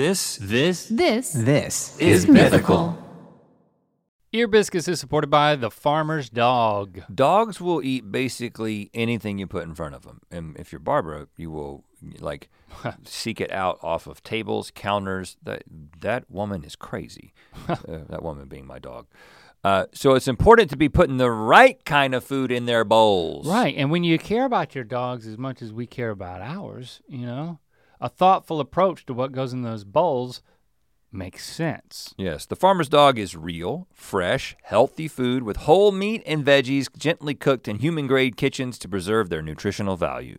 This This This This is mythical. Ear Biscuits is supported by the Farmer's Dog. dogs will eat basically anything you put in front of them, and if you're Barbara, you will like seek it out off of tables, counters. That that woman is crazy. uh, that woman being my dog. Uh, so it's important to be putting the right kind of food in their bowls. Right, and when you care about your dogs as much as we care about ours, you know, a thoughtful approach to what goes in those bowls makes sense. Yes, the farmer's dog is real, fresh, healthy food with whole meat and veggies gently cooked in human grade kitchens to preserve their nutritional value.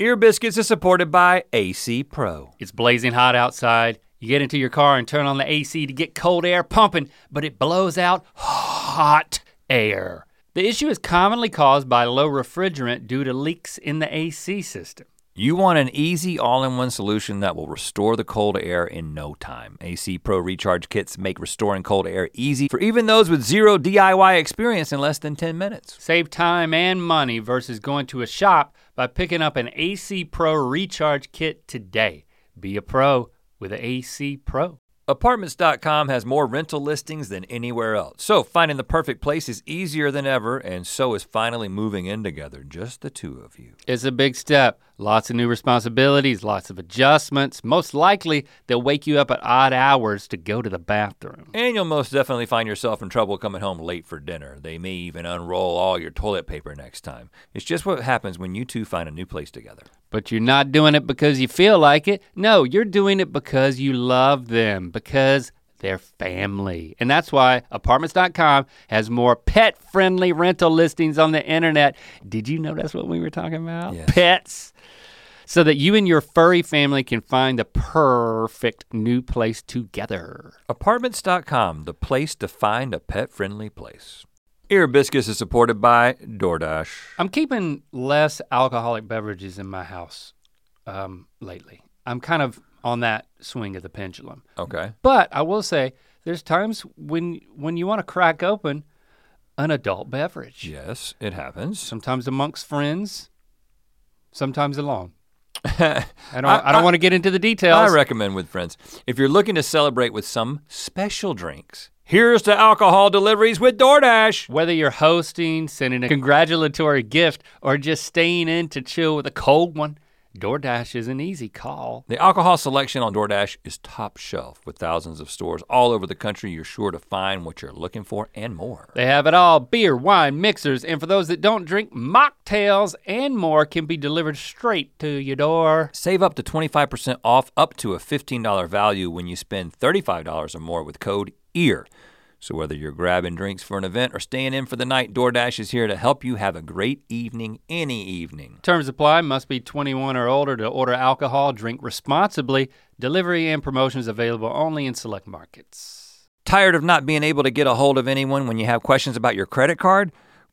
Ear Biscuits is supported by AC Pro. It's blazing hot outside. You get into your car and turn on the AC to get cold air pumping, but it blows out hot air. The issue is commonly caused by low refrigerant due to leaks in the AC system. You want an easy all-in-one solution that will restore the cold air in no time. AC Pro recharge kits make restoring cold air easy for even those with zero DIY experience in less than 10 minutes. Save time and money versus going to a shop by picking up an AC Pro recharge kit today. Be a pro with an AC Pro. Apartments.com has more rental listings than anywhere else. So finding the perfect place is easier than ever, and so is finally moving in together, just the two of you. It's a big step. Lots of new responsibilities, lots of adjustments. Most likely, they'll wake you up at odd hours to go to the bathroom. And you'll most definitely find yourself in trouble coming home late for dinner. They may even unroll all your toilet paper next time. It's just what happens when you two find a new place together. But you're not doing it because you feel like it. No, you're doing it because you love them, because they're family. And that's why apartments.com has more pet friendly rental listings on the internet. Did you know that's what we were talking about? Yes. Pets. So that you and your furry family can find the perfect new place together. Apartments.com, the place to find a pet friendly place. Ear Biscuits is supported by DoorDash. I'm keeping less alcoholic beverages in my house um, lately. I'm kind of on that swing of the pendulum. Okay. But I will say, there's times when when you want to crack open an adult beverage. Yes, it happens. Sometimes amongst friends, sometimes alone. I I don't. I, don't want to get into the details. I recommend with friends. If you're looking to celebrate with some special drinks, here's to alcohol deliveries with DoorDash. Whether you're hosting, sending a congratulatory gift, or just staying in to chill with a cold one, DoorDash is an easy call. The alcohol selection on DoorDash is top shelf with thousands of stores all over the country. You're sure to find what you're looking for and more. They have it all beer, wine, mixers, and for those that don't drink, mocktails and more can be delivered straight to your door. Save up to 25% off up to a $15 value when you spend $35 or more with code EAR. So whether you're grabbing drinks for an event or staying in for the night, DoorDash is here to help you have a great evening any evening. Terms apply, must be 21 or older to order alcohol, drink responsibly. Delivery and promotions available only in select markets. Tired of not being able to get a hold of anyone when you have questions about your credit card?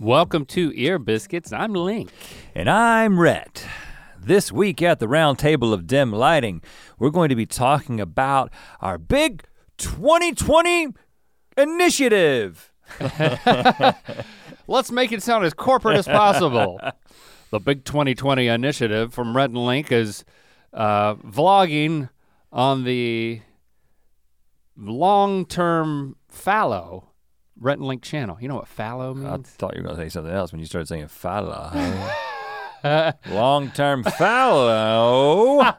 Welcome to Ear Biscuits. I'm Link. And I'm Rhett. This week at the round table of dim lighting, we're going to be talking about our big 2020 initiative. Let's make it sound as corporate as possible. the Big 2020 initiative from Rhett and Link is uh, vlogging on the long-term fallow Rhett and Link channel. You know what fallow means? I thought you were going to say something else when you started saying fallow. Long term fallow.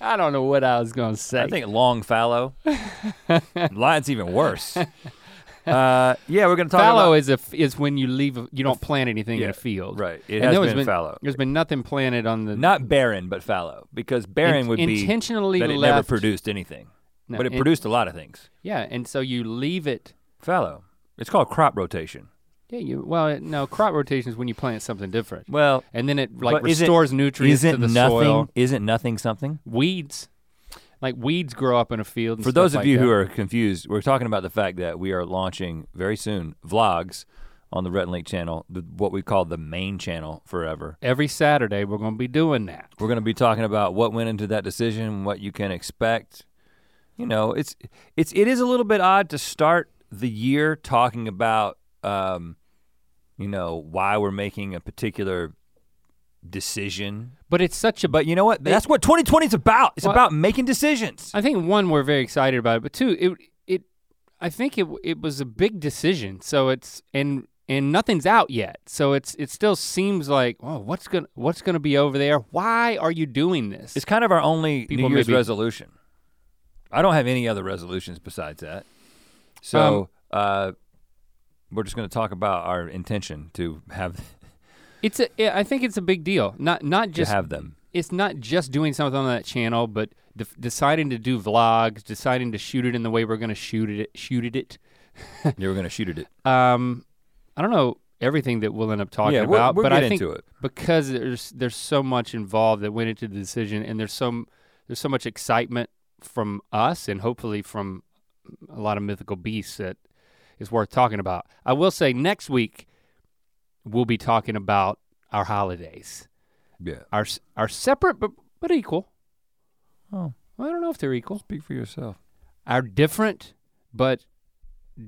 I don't know what I was gonna say. I think long fallow. Line's even worse. Uh, yeah, we're gonna talk fallow about is a is when you leave. A, you don't plant anything in a field. right. It And has been, been- fallow. There's been nothing planted on the Not barren, but fallow, because barren in- would be intentionally that it left. never produced anything, No, but it produced a lot of things. Yeah, and so you leave it. Fallow. It's called crop rotation. Yeah, you well it- no crop rotation is when you plant something different, Well, and then it like is it- restores nutrients isn't to the nothing soil. isn't nothing something? Weeds, like weeds, grow up in a field. and For those of like you that. who are confused, we're talking about the fact that we are launching very soon vlogs on the Rhett and Link channel, the, what we call the main channel forever. every Saturday we're going to be doing that. We're going to be talking about what went into that decision, what you can expect. You know, it's it's it is a little bit odd to start the year talking about um, you know, why we're making a particular decision. But it's such a. But you know what? That's what 2020 is about. It's Well- about making decisions. I think one we're very excited about it, but two, it it I think it it was a big decision. So it's and and nothing's out yet. So it's it still seems like oh what's gonna what's gonna be over there? Why are you doing this? It's kind of our only People New Year's maybe- resolution. I don't have any other resolutions besides that. So uh, we're just going to talk about our intention to have It's a. I think it's a big deal. Not not to just have them. it's not just doing something on that channel, but de- deciding to do vlogs, deciding to shoot it in the way we're gonna shoot it shoot it. You were going to shoot it. Um, I don't know everything that we'll end up talking yeah, we'll, about, we'll but I think into it. because there's there's so much involved that went into the decision, and there's some there's so much excitement from us, and hopefully from a lot of mythical beasts that is worth talking about. I will say next week we'll be talking about our holidays, Yeah. our s- our separate but but equal. Oh, I don't know if they're equal. speak for yourself. Are different, but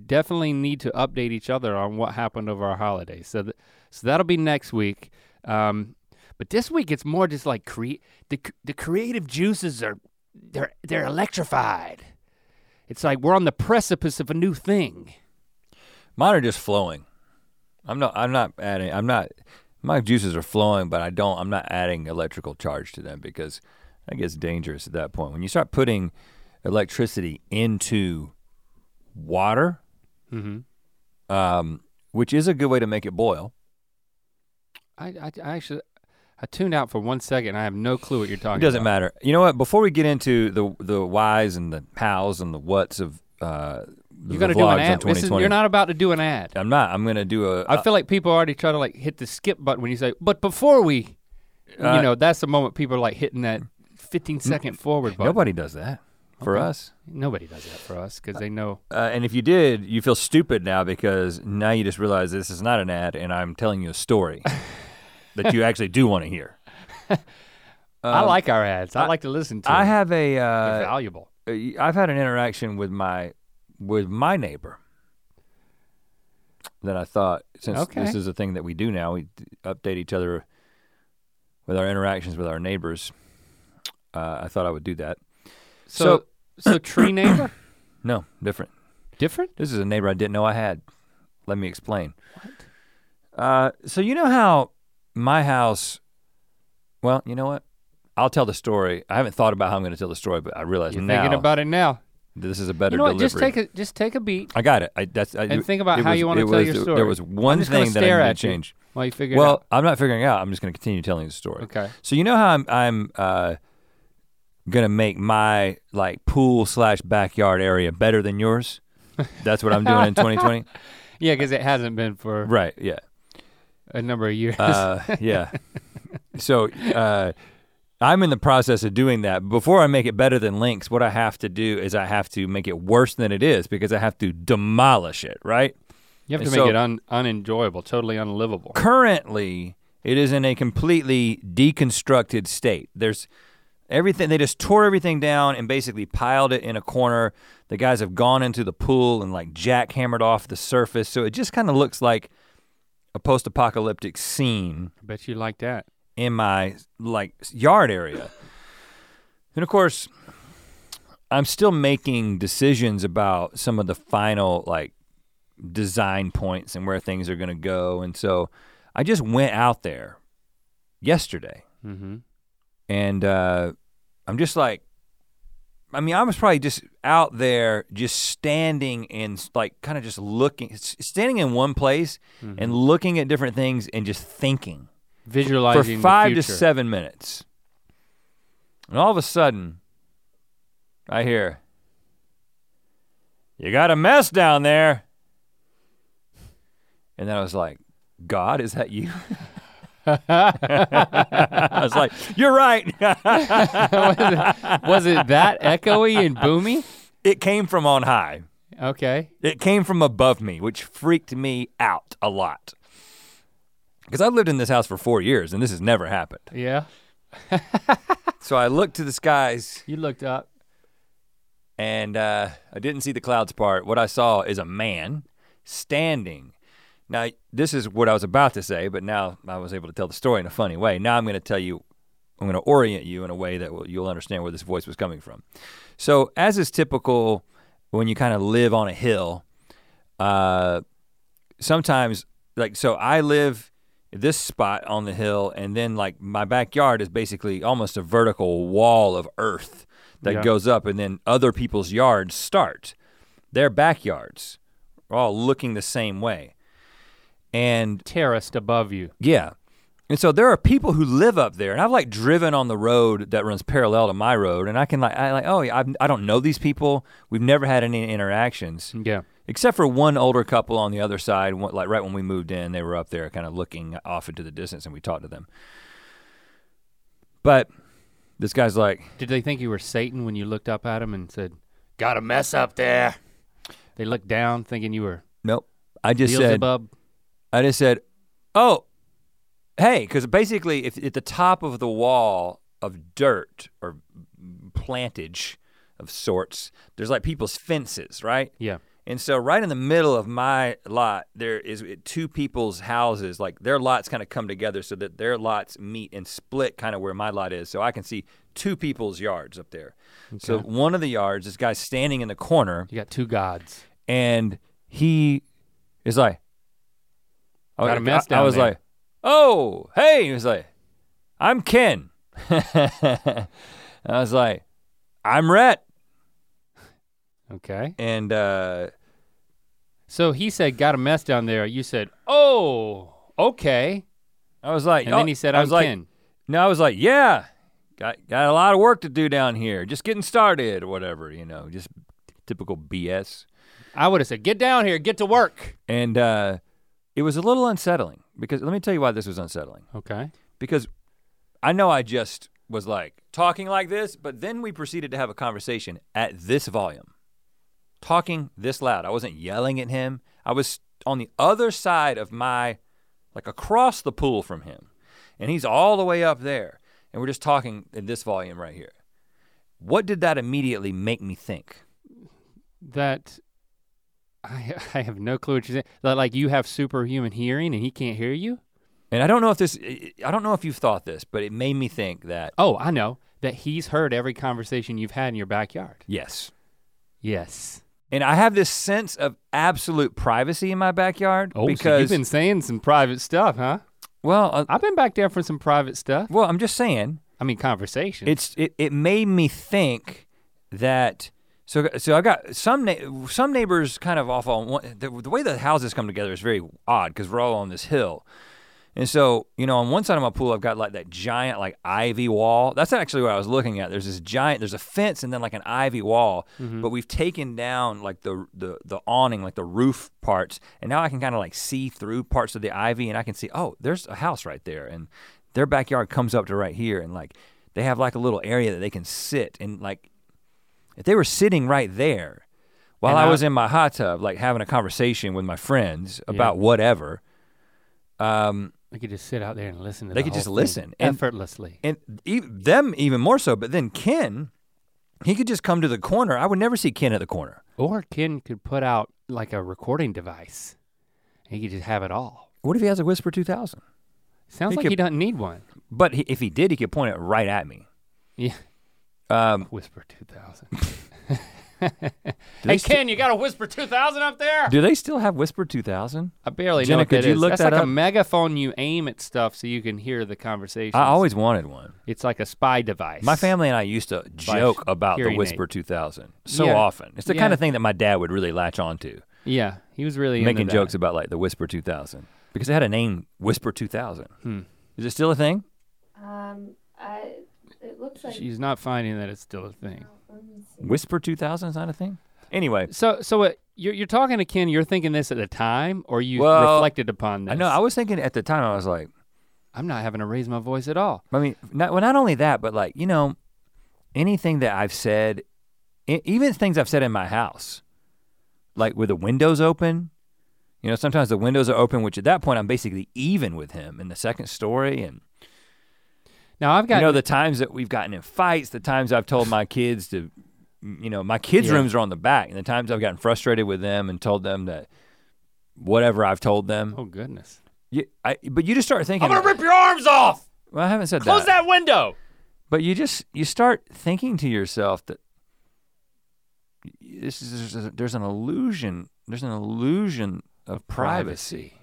definitely need to update each other on what happened over our holidays. So, th- so that'll be next week. Um, but this week it's more just like cre- the the creative juices are they're they're electrified. It's like we're on the precipice of a new thing. Mine are just flowing. I'm not. I'm not adding. I'm not. My juices are flowing, but I don't. I'm not adding electrical charge to them because that gets dangerous at that point. When you start putting electricity into water, Mm-hmm. um, which is a good way to make it boil. I, I I actually I tuned out for one second. I have no clue what you're talking. About. It doesn't about. matter. You know what? Before we get into the the whys and the hows and the whats of uh, the You're gonna vlogs do an ad. This is, 2020, you're not about to do an ad. I'm not. I'm gonna do a. I feel like people already try to like hit the skip button when you say, but before we, Uh, you know, that's the moment people are like hitting that 15 second forward button. nobody does that for Okay. us. Nobody does that for us because they know. Uh, and if you did, you feel stupid now because now you just realize this is not an ad, and I'm telling you a story that you actually do want to hear. I Um, like our ads. I, I- like to listen to. I them. have a. They're Uh, valuable. I've had an interaction with my with my neighbor that I thought since Okay. this is a thing that we do now, we update each other with our interactions with our neighbors. Uh, I thought I would do that. So, so tree neighbor, No, different. different. This is a neighbor I didn't know I had. Let me explain. Uh, so you know how my house. Well, you know what? I'll tell the story. I haven't thought about how I'm going to tell the story, but I realize You're now thinking about it now. this is a better You know what? delivery. Just take a just take a beat I got it. I, that's, I, and think about how was- you want to tell was- your story. There was one thing that I need to change. while you figure it Well. I'm not figuring out. I'm just going to continue telling the story. Okay. So you know how I'm I'm uh, gonna make my like pool slash backyard area better than yours. That's what I'm doing in 2020. Yeah, because it hasn't been for Right. Yeah. A number of years. Uh, yeah. So uh, I'm in the process of doing that. Before I make it better than Links, what I have to do is I have to make it worse than it is because I have to demolish it. Right. you have to so- make it un, unenjoyable, totally unlivable. Currently, it is in a completely deconstructed state. There's everything, they just tore everything down and basically piled it in a corner. The guys have gone into the pool and like jackhammered off the surface. So it just kind of looks like a post apocalyptic scene I bet you like that. in my like yard area. And of course, I'm still making decisions about some of the final like design points and where things are going to go. And so I just went out there yesterday Mm-hmm. and uh, I'm just like, I mean, I was probably just out there, just standing and like kind of just looking, standing in one place mm-hmm. and looking at different things and just thinking for Visualizing the five to seven minutes. And all of a sudden, I hear, You got a mess down there. And then I was like, God, is that you? I was like, You're right. was, it, was it that echoey and boomy? it came from on high. Okay. It came from above me, which freaked me out a lot. Because I've lived in this house for four years and this has never happened. Yeah. So I looked to the skies You looked up. and uh, I didn't see the clouds part. What I saw is a man standing. Now, this is what I was about to say, but now I was able to tell the story in a funny way. Now I'm going to tell you, I'm going to orient you in a way that you'll understand where this voice was coming from. So, as is typical when you kind of live on a hill, uh, sometimes, like, so I live this spot on the hill, and then, like, my backyard is basically almost a vertical wall of earth that Yeah. goes up, and then other people's yards start. Their backyards are all looking the same way. And Terraced above you. yeah. And so there are people who live up there, and I've like driven on the road that runs parallel to my road, and I can like, I like, oh, yeah, I've, I don't know these people. We've never had any interactions, Yeah. except for one older couple on the other side. one- Like right when we moved in, they were up there, kind of looking off into the distance, and we talked to them. But this guy's like, Did they think you were Satan when you looked up at him and said, "Got a mess up there"? They looked down, thinking you were nope. I just said, Beelzebub. I just said, "Oh, hey," because basically, if at the top of the wall of dirt or plantage of sorts, there's like people's fences, right? Yeah. And so, right in the middle of my lot, there is uh, two people's houses. Like their lots kind of come together so that their lots meet and split, kind of where my lot is. So I can see two people's yards up there. So one of the yards, this guy's standing in the corner, You got two gods. and he is like, I, Got a mess I- I was there. like, oh, hey. He was like, I'm Ken. I was like, I'm Rhett. Okay. And uh, So he said, "Got a mess down there." You said, "Oh, okay." I was like, And oh, then he said, I "I'm was like, Ken." No, I was like, yeah, got got a lot of work to do down here. Just getting started or whatever, you know, just typical BS. I would have said, "Get down here, get to work." And uh, it was a little unsettling because let me tell you why this was unsettling. Okay. Because I know I just was like talking like this, but then we proceeded to have a conversation at this volume, talking this loud. I wasn't yelling at him. I was on the other side of my, like across the pool from him, and he's all the way up there, and we're just talking in this volume right here. What did that immediately make me think? That I I have no clue what you're saying. Like you have superhuman hearing and he can't hear you. And I don't know if this, I don't know if you've thought this, but it made me think that Oh, I know that he's heard every conversation you've had in your backyard. yes, Yes. and I have this sense of absolute privacy in my backyard Oh, so because you've been saying some private stuff, huh? well, uh, I've been back there for some private stuff. well, I'm just saying I mean, conversation. it's it, it made me think that so so I got some na- some neighbors kind of off on one, the, the way the houses come together is very odd because we're all on this hill. And so, you know, on one side of my pool, I've got like that giant like ivy wall. That's actually what I was looking at. There's this giant, there's a fence and then like an ivy wall, mm-hmm. but we've taken down like the the the awning, like the roof parts, and now I can kind of like see through parts of the ivy, and I can see, oh, there's a house right there, and their backyard comes up to right here, and like they have like a little area that they can sit, and like if they were sitting right there while I I- was in my hot tub, like having a conversation with my friends about whatever. Um, we could just sit out there and listen to They the could just listen, and- effortlessly. and e- them even more so. But then Ken, he could just come to the corner. I would never see Ken at the corner. Or Ken could put out like a recording device. He could just have it all. What if he has a Whisper 2000? Sounds He like could- he doesn't need one. But he, if he did, he could point it right at me. Yeah. Um, Whisper 2000. hey Ken, you got a Whisper 2000 up there? Do they still have Whisper 2000? I barely Jenna, know what could that you is. look That's that like up? a megaphone you aim at stuff so you can hear the conversation. I always wanted one. It's like a spy device. My family and I used to joke about the hearing Whisper 2000 so Yeah. often. It's the kind Yeah. of thing that my dad would really latch on to, Yeah, he was really into making into jokes that. about like the Whisper 2000 because it had a name, Whisper 2000. Hmm. Is it still a thing? Um, I, it looks like. She's not finding that it's still a thing. Oh, let me see. Whisper 2000 is not a thing? Anyway, So, so what, you're, you're talking to Ken. You're thinking this at the time, or you Well, reflected upon this? I know I was thinking at the time, I was like, I'm not having to raise my voice at all. I mean, not, well, not only that, but like, you know, anything that I've said, e- even things I've said in my house, like with the windows open, you know, sometimes the windows are open, which at that point I'm basically even with him in the second story. And, Now I've got you know, the times that we've gotten in fights, the times I've told my kids to, you know, my kids' Yeah. rooms are on the back, and the times I've gotten frustrated with them and told them that whatever I've told them. oh goodness. You, I, but you just start thinking, I'm gonna rip your arms off. well, I haven't said that. Close that window. But you just you start thinking to yourself that this is there's, a, there's an illusion there's an illusion of privacy.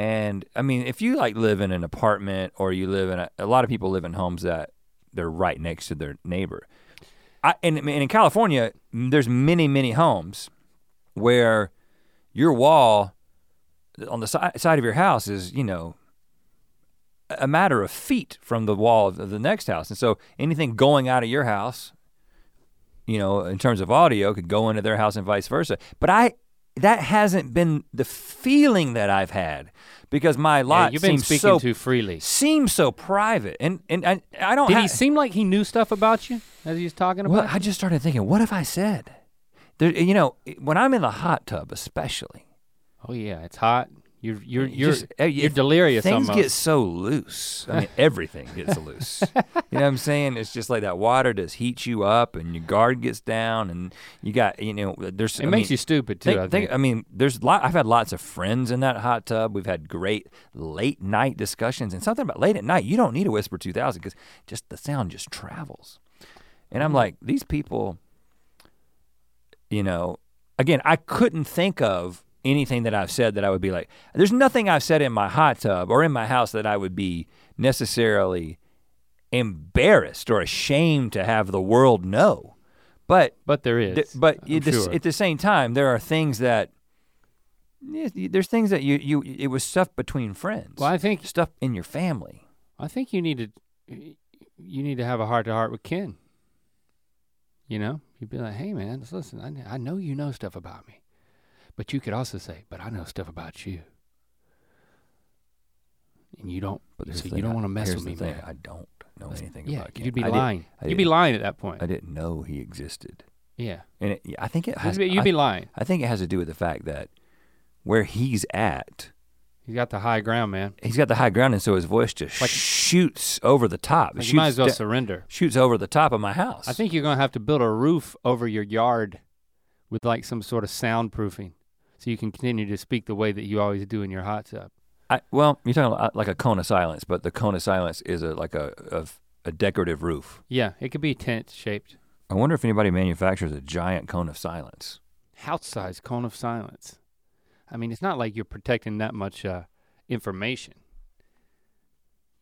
And I mean, if you like live in an apartment or you live in a, a lot of people live in homes that they're right next to their neighbor. I, and, and in California, there's many many homes where your wall on the si- side of your house is you know a matter of feet from the wall of the next house. And so anything going out of your house, you know, in terms of audio could go into their house and vice versa. But I that hasn't been the feeling that I've had because my Yeah, lot you've been seems speaking so too freely. seems so private. And and I, I don't Did ha- he seem like he knew stuff about you as he was talking about? well, about? I just started thinking, what if I said? There, you know, when I'm in the hot tub especially, oh yeah, it's hot. You're you're You you're just- you're delirious Things almost. get so loose. I mean, everything gets loose. You know what I'm saying? It's just like that water just heats you up, and your guard gets down, and you got you know. There's it I makes mean, you stupid too. Think, I think- think. I mean, there's lot. I've had lots of friends in that hot tub. We've had great late night discussions, and something about late at night. You don't need a Whisper 2000 because just the sound just travels. And Mm-hmm. I'm like, these people, you know, again, I couldn't think of anything that I've said that I would be like. There's nothing I've said in my hot tub or in my house that I would be necessarily embarrassed or ashamed to have the world know. But but there is. Th- but I'm at, the, sure. at the same time, there are things that there's things that you you it was stuff between friends. well, I think stuff in your family. I think you need to you need to have a heart to heart with Ken. You know, you'd be like, "Hey, man, listen, I, I know you know stuff about me, but you could also say, but I know stuff about you, and you don't. But so you thing, don't want to mess with me, thing, man. I don't know Listen, anything yeah, about Ken. you'd be I lying. You'd be lying at that point. I didn't know he existed, yeah, and it, I think it has. you'd be, you'd I, be lying. I think it has to do with the fact that where he's at, He's got the high ground, man. he's got the high ground, and so his voice just Like- shoots over the top. Like, shoots you might as well da- surrender. shoots over the top of my house. I think you're gonna have to build a roof over your yard with like some sort of soundproofing, so you can continue to speak the way that you always do in your hot tub. I, well, you're talking about like a cone of silence, but the cone of silence is a like a a, a decorative roof. Yeah, it could be tent shaped. I wonder if anybody manufactures a giant cone of silence. House size cone of silence. I mean, it's not like you're protecting that much uh, information.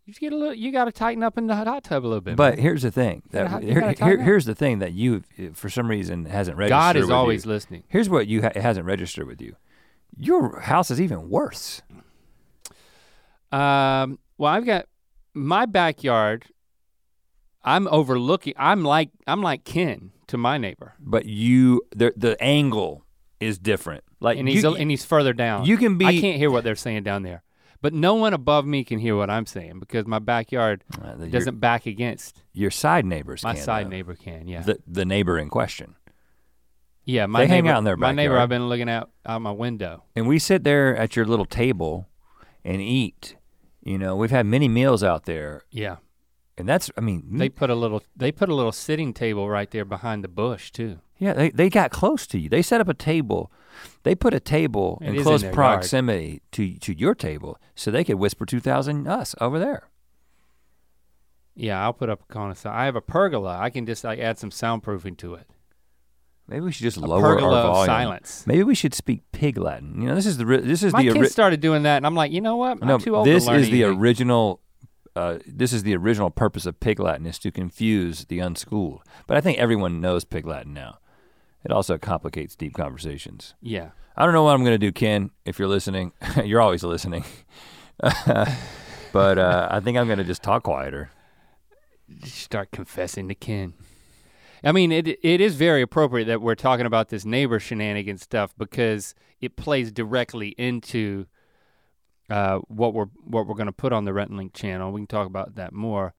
You get a little. You got to tighten up in the hot tub a little bit. But man. here's the thing that here, here, here's the thing that you for some reason hasn't registered. God is with always You. listening. Here's what you ha- hasn't registered with you. Your house is even worse. Um, well, I've got my backyard. I'm overlooking. I'm like I'm like Ken to my neighbor, But you the the angle is different. Like and he's you, a- and he's further down. you can be I can't hear what they're saying down there, but no one above me can hear what I'm saying because my backyard uh, the- doesn't back against your side neighbors my can, side though. neighbor can. Yeah, The the neighbor in question. yeah. My they hang neighbor, out in their My neighbor. I've been looking out out my window. and we sit there at your little table and eat. You know, we've had many meals out there, Yeah, and that's I mean, they put a little they put a little sitting table right there behind the bush too. yeah, they they got close to you. They set up a table. They put a table It in is in close yard. proximity to to your table, so they could whisper two thousand us over there. Yeah, I'll put up a cone of sound. I have a pergola. I can just like add some soundproofing to it. Maybe we should just a lower pergola our of volume. silence. Maybe we should speak Pig Latin. You know, this is the this is My the kids started doing that, and I'm like, you know what? I'm no. too old This to learn is the original. Uh, this is the original purpose of Pig Latin is to confuse the unschooled. But I think everyone knows Pig Latin now. It also complicates deep conversations. Yeah. I don't know what I'm gonna do, Ken. If you're listening, you're always listening. but uh, I think I'm gonna just talk quieter. Start confessing to Ken. I mean, it it is very appropriate that we're talking about this neighbor shenanigan stuff because it plays directly into uh, what we're what we're going to put on the Rent Link channel. We can talk about that more.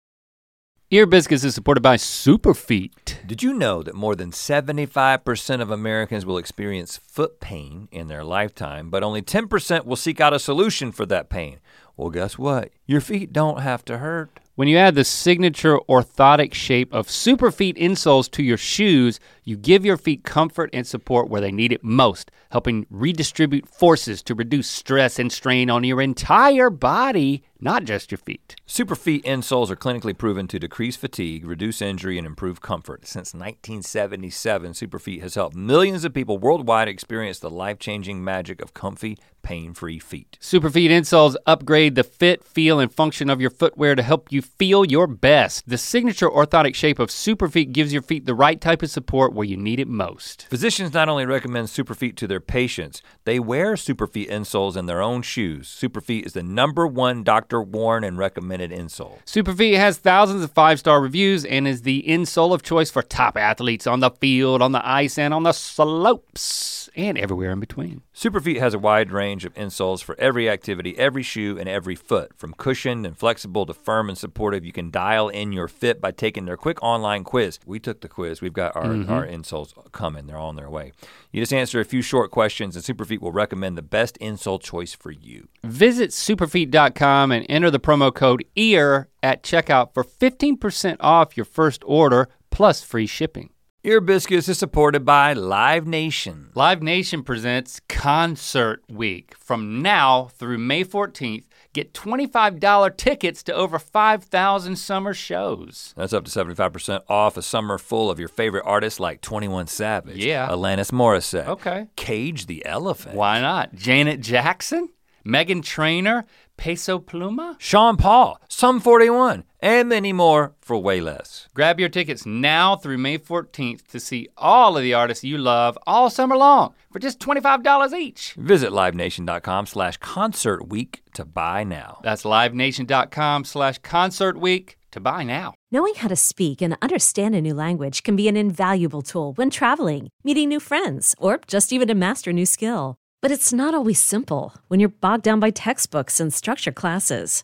Ear Biscuits is supported by Superfeet. Did you know that more than 75% of Americans will experience foot pain in their lifetime, but only 10% will seek out a solution for that pain? Well, guess what? Your feet don't have to hurt. When you add the signature orthotic shape of Superfeet insoles to your shoes, you give your feet comfort and support where they need it most, helping redistribute forces to reduce stress and strain on your entire body, not just your feet. Superfeet insoles are clinically proven to decrease fatigue, reduce injury, and improve comfort. Since 1977, Superfeet has helped millions of people worldwide experience the life-changing magic of comfy, pain-free feet. Superfeet insoles upgrade the fit, feel, and function of your footwear to help you feel your best. The signature orthotic shape of Superfeet gives your feet the right type of support where you need it most. Physicians not only recommend Superfeet to their patients, they wear Superfeet insoles in their own shoes. Superfeet is the number one doctor worn and recommended insole. Superfeet has thousands of five star reviews and is the insole of choice for top athletes on the field, on the ice, and on the slopes, and everywhere in between. Superfeet has a wide range of insoles for every activity, every shoe, and every foot. From cushioned and flexible to firm and supportive, you can dial in your fit by taking their quick online quiz. We took the quiz. We've got our, mm-hmm. our insoles coming. They're on their way. You just answer a few short questions, and Superfeet will recommend the best insole choice for you. Visit superfeet.com and enter the promo code EAR at checkout for 15% off your first order plus free shipping. Ear Biscuits is supported by Live Nation. Live Nation presents Concert Week. From now through May 14th, get $25 tickets to over 5,000 summer shows. That's up to 75% off a summer full of your favorite artists like 21 Savage, Yeah. Alanis Morissette, Okay. Cage the Elephant, Why not? Janet Jackson, Meghan Trainor, Peso Pluma? Sean Paul, Sum 41, and many more for way less. Grab your tickets now through May 14th to see all of the artists you love all summer long for just $25 each. Visit livenation.com slash concert week to buy now. That's livenation.com slash concert week to buy now. Knowing how to speak and understand a new language can be an invaluable tool when traveling, meeting new friends, or just even to master a new skill. But it's not always simple when you're bogged down by textbooks and structure classes.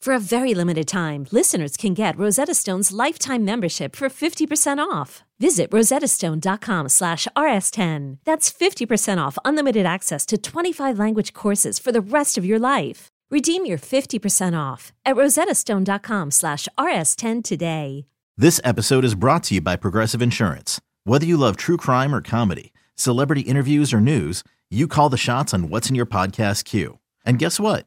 For a very limited time, listeners can get Rosetta Stone's lifetime membership for 50% off. Visit rosettastone.com slash rs10. That's 50% off unlimited access to 25 language courses for the rest of your life. Redeem your 50% off at rosettastone.com slash rs10 today. This episode is brought to you by Progressive Insurance. Whether you love true crime or comedy, celebrity interviews or news, you call the shots on what's in your podcast queue. And guess what?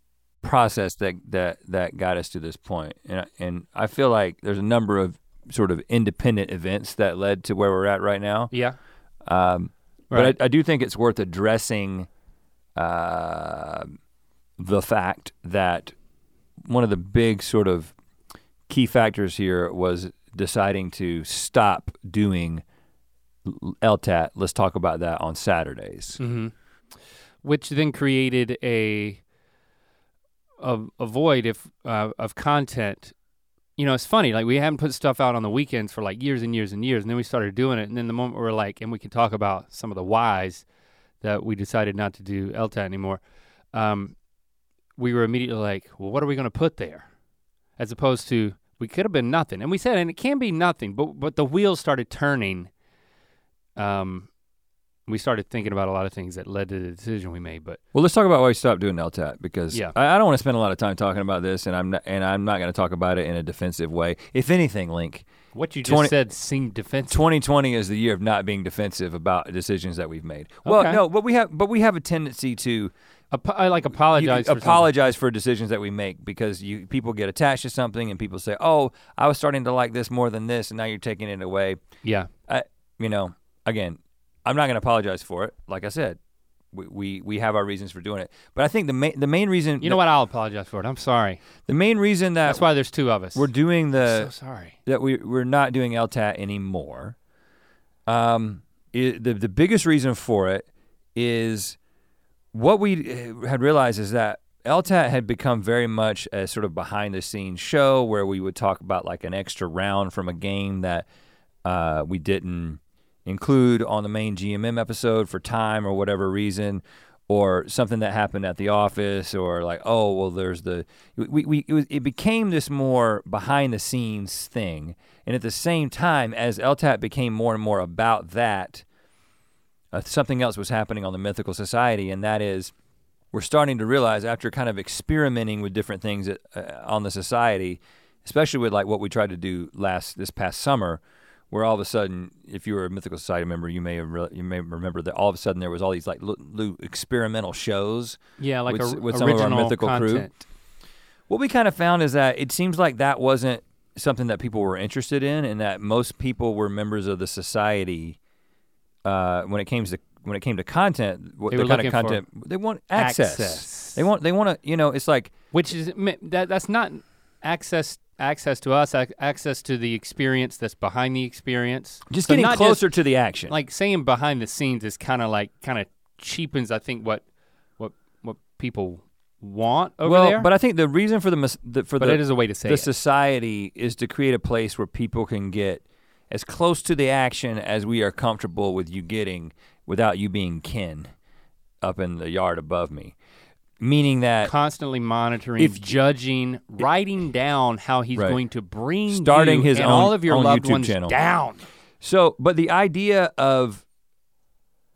process that that that got us to this point. And and I feel like there's a number of sort of independent events that led to where we're at right now. Yeah. Um, Right. But I, I do think it's worth addressing uh, the fact that one of the big sort of key factors here was deciding to stop doing LTAT. Let's talk about that on Saturdays. hmm Which then created a a, a void if uh, of content. You know, it's funny. Like we haven't put stuff out on the weekends for like years and years and years, and then we started doing it. And then the moment we we're like, and we can talk about some of the whys that we decided not to do LTAT anymore. Um, we were immediately like, well, what are we going to put there? As opposed to we could have been nothing, and we said, and it can be nothing, but but the wheels started turning. Um, we started thinking about a lot of things that led to the decision we made. But Well, let's talk about why we stopped doing LTAT because Yeah. I, I don't want to spend a lot of time talking about this, and I'm not, and I'm not going to talk about it in a defensive way. If anything, Link, what you just said seemed defensive. 2020 is the year of not being defensive about decisions that we've made. Well, Okay. no, but we have, but we have a tendency to Apo- I like apologize. for apologize for decisions that we make because you people get attached to something and people say, "Oh, I was starting to like this more than this, and now you're taking it away." Yeah, I, you know, again, I'm not going to apologize for it. Like I said, we, we we have our reasons for doing it, but I think the main the main reason you know what? I'll apologize for it. I'm sorry. the main reason that That's why there's two of us. we're doing the so sorry. that we we're not doing LTAT anymore. Um, i the the biggest reason for it is what we uh, had realized is that LTAT had become very much a sort of behind the scenes show where we would talk about like an extra round from a game that uh, we didn't include on the main GMM episode for time or whatever reason. Or something that happened at the office, or like, oh, well, there's the we, we it, was, it became this more behind the scenes thing, and at the same time, as LTAT became more and more about that, uh, something else was happening on the Mythical Society, and that is we're starting to realize after kind of experimenting with different things at, uh, on the society, especially with like what we tried to do last this past summer, where all of a sudden, if you were a Mythical Society member, you may have re- you may remember that all of a sudden there was all these like little, little experimental shows. Yeah, like with- a, with some of our original mythical crew. content. What we kind of found is that it seems like that wasn't something that people were interested in, and that most people were members of the society. Uh, when it came to when it came to content, what They the kind of content they want access. Access. They want they want to you know it's like which is that that's not access access to us access to the experience that's behind the experience just So getting not closer to the action. like saying behind the scenes is kind of like kind of cheapens i think what what what people want over well, there but I think the reason for the, mis- the for but the it is a way to say the it. society is to create a place where people can get as close to the action as we are comfortable with you getting without you being Ken up in the yard above me. Meaning that constantly monitoring, If- judging, writing down how he's Right. going to bring Starting you his and own- all of your loved YouTube ones channel. down. So, but the idea of,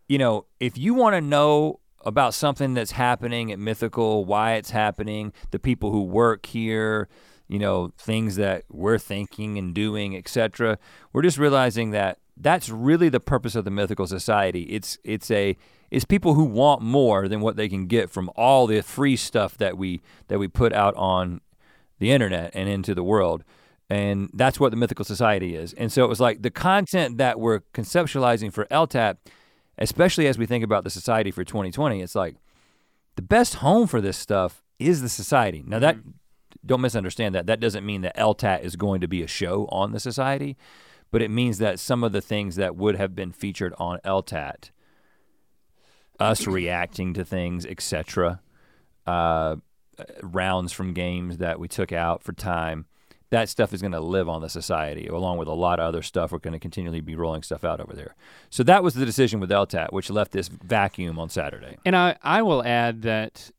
you know, if you want to know about something that's happening at Mythical, why it's happening, the people who work here, you know, things that we're thinking and doing, etc. We're just realizing that that's really the purpose of the Mythical Society. It's it's a it's people who want more than what they can get from all the free stuff that we that we put out on the internet and into the world. And that's what the Mythical Society is. And so it was like the content that we're conceptualizing for LTAT, especially as we think about the society for 2020, it's like the best home for this stuff is the society. Now that mm-hmm. don't misunderstand that. That doesn't mean that LTAT is going to be a show on the society, but it means that some of the things that would have been featured on LTAT, us reacting to things, etc., uh, rounds from games that we took out for time, that stuff is going to live on the society along with a lot of other stuff. We're going to continually be rolling stuff out over there. So that was the decision with LTAT, which left this vacuum on Saturday. And I, I will add that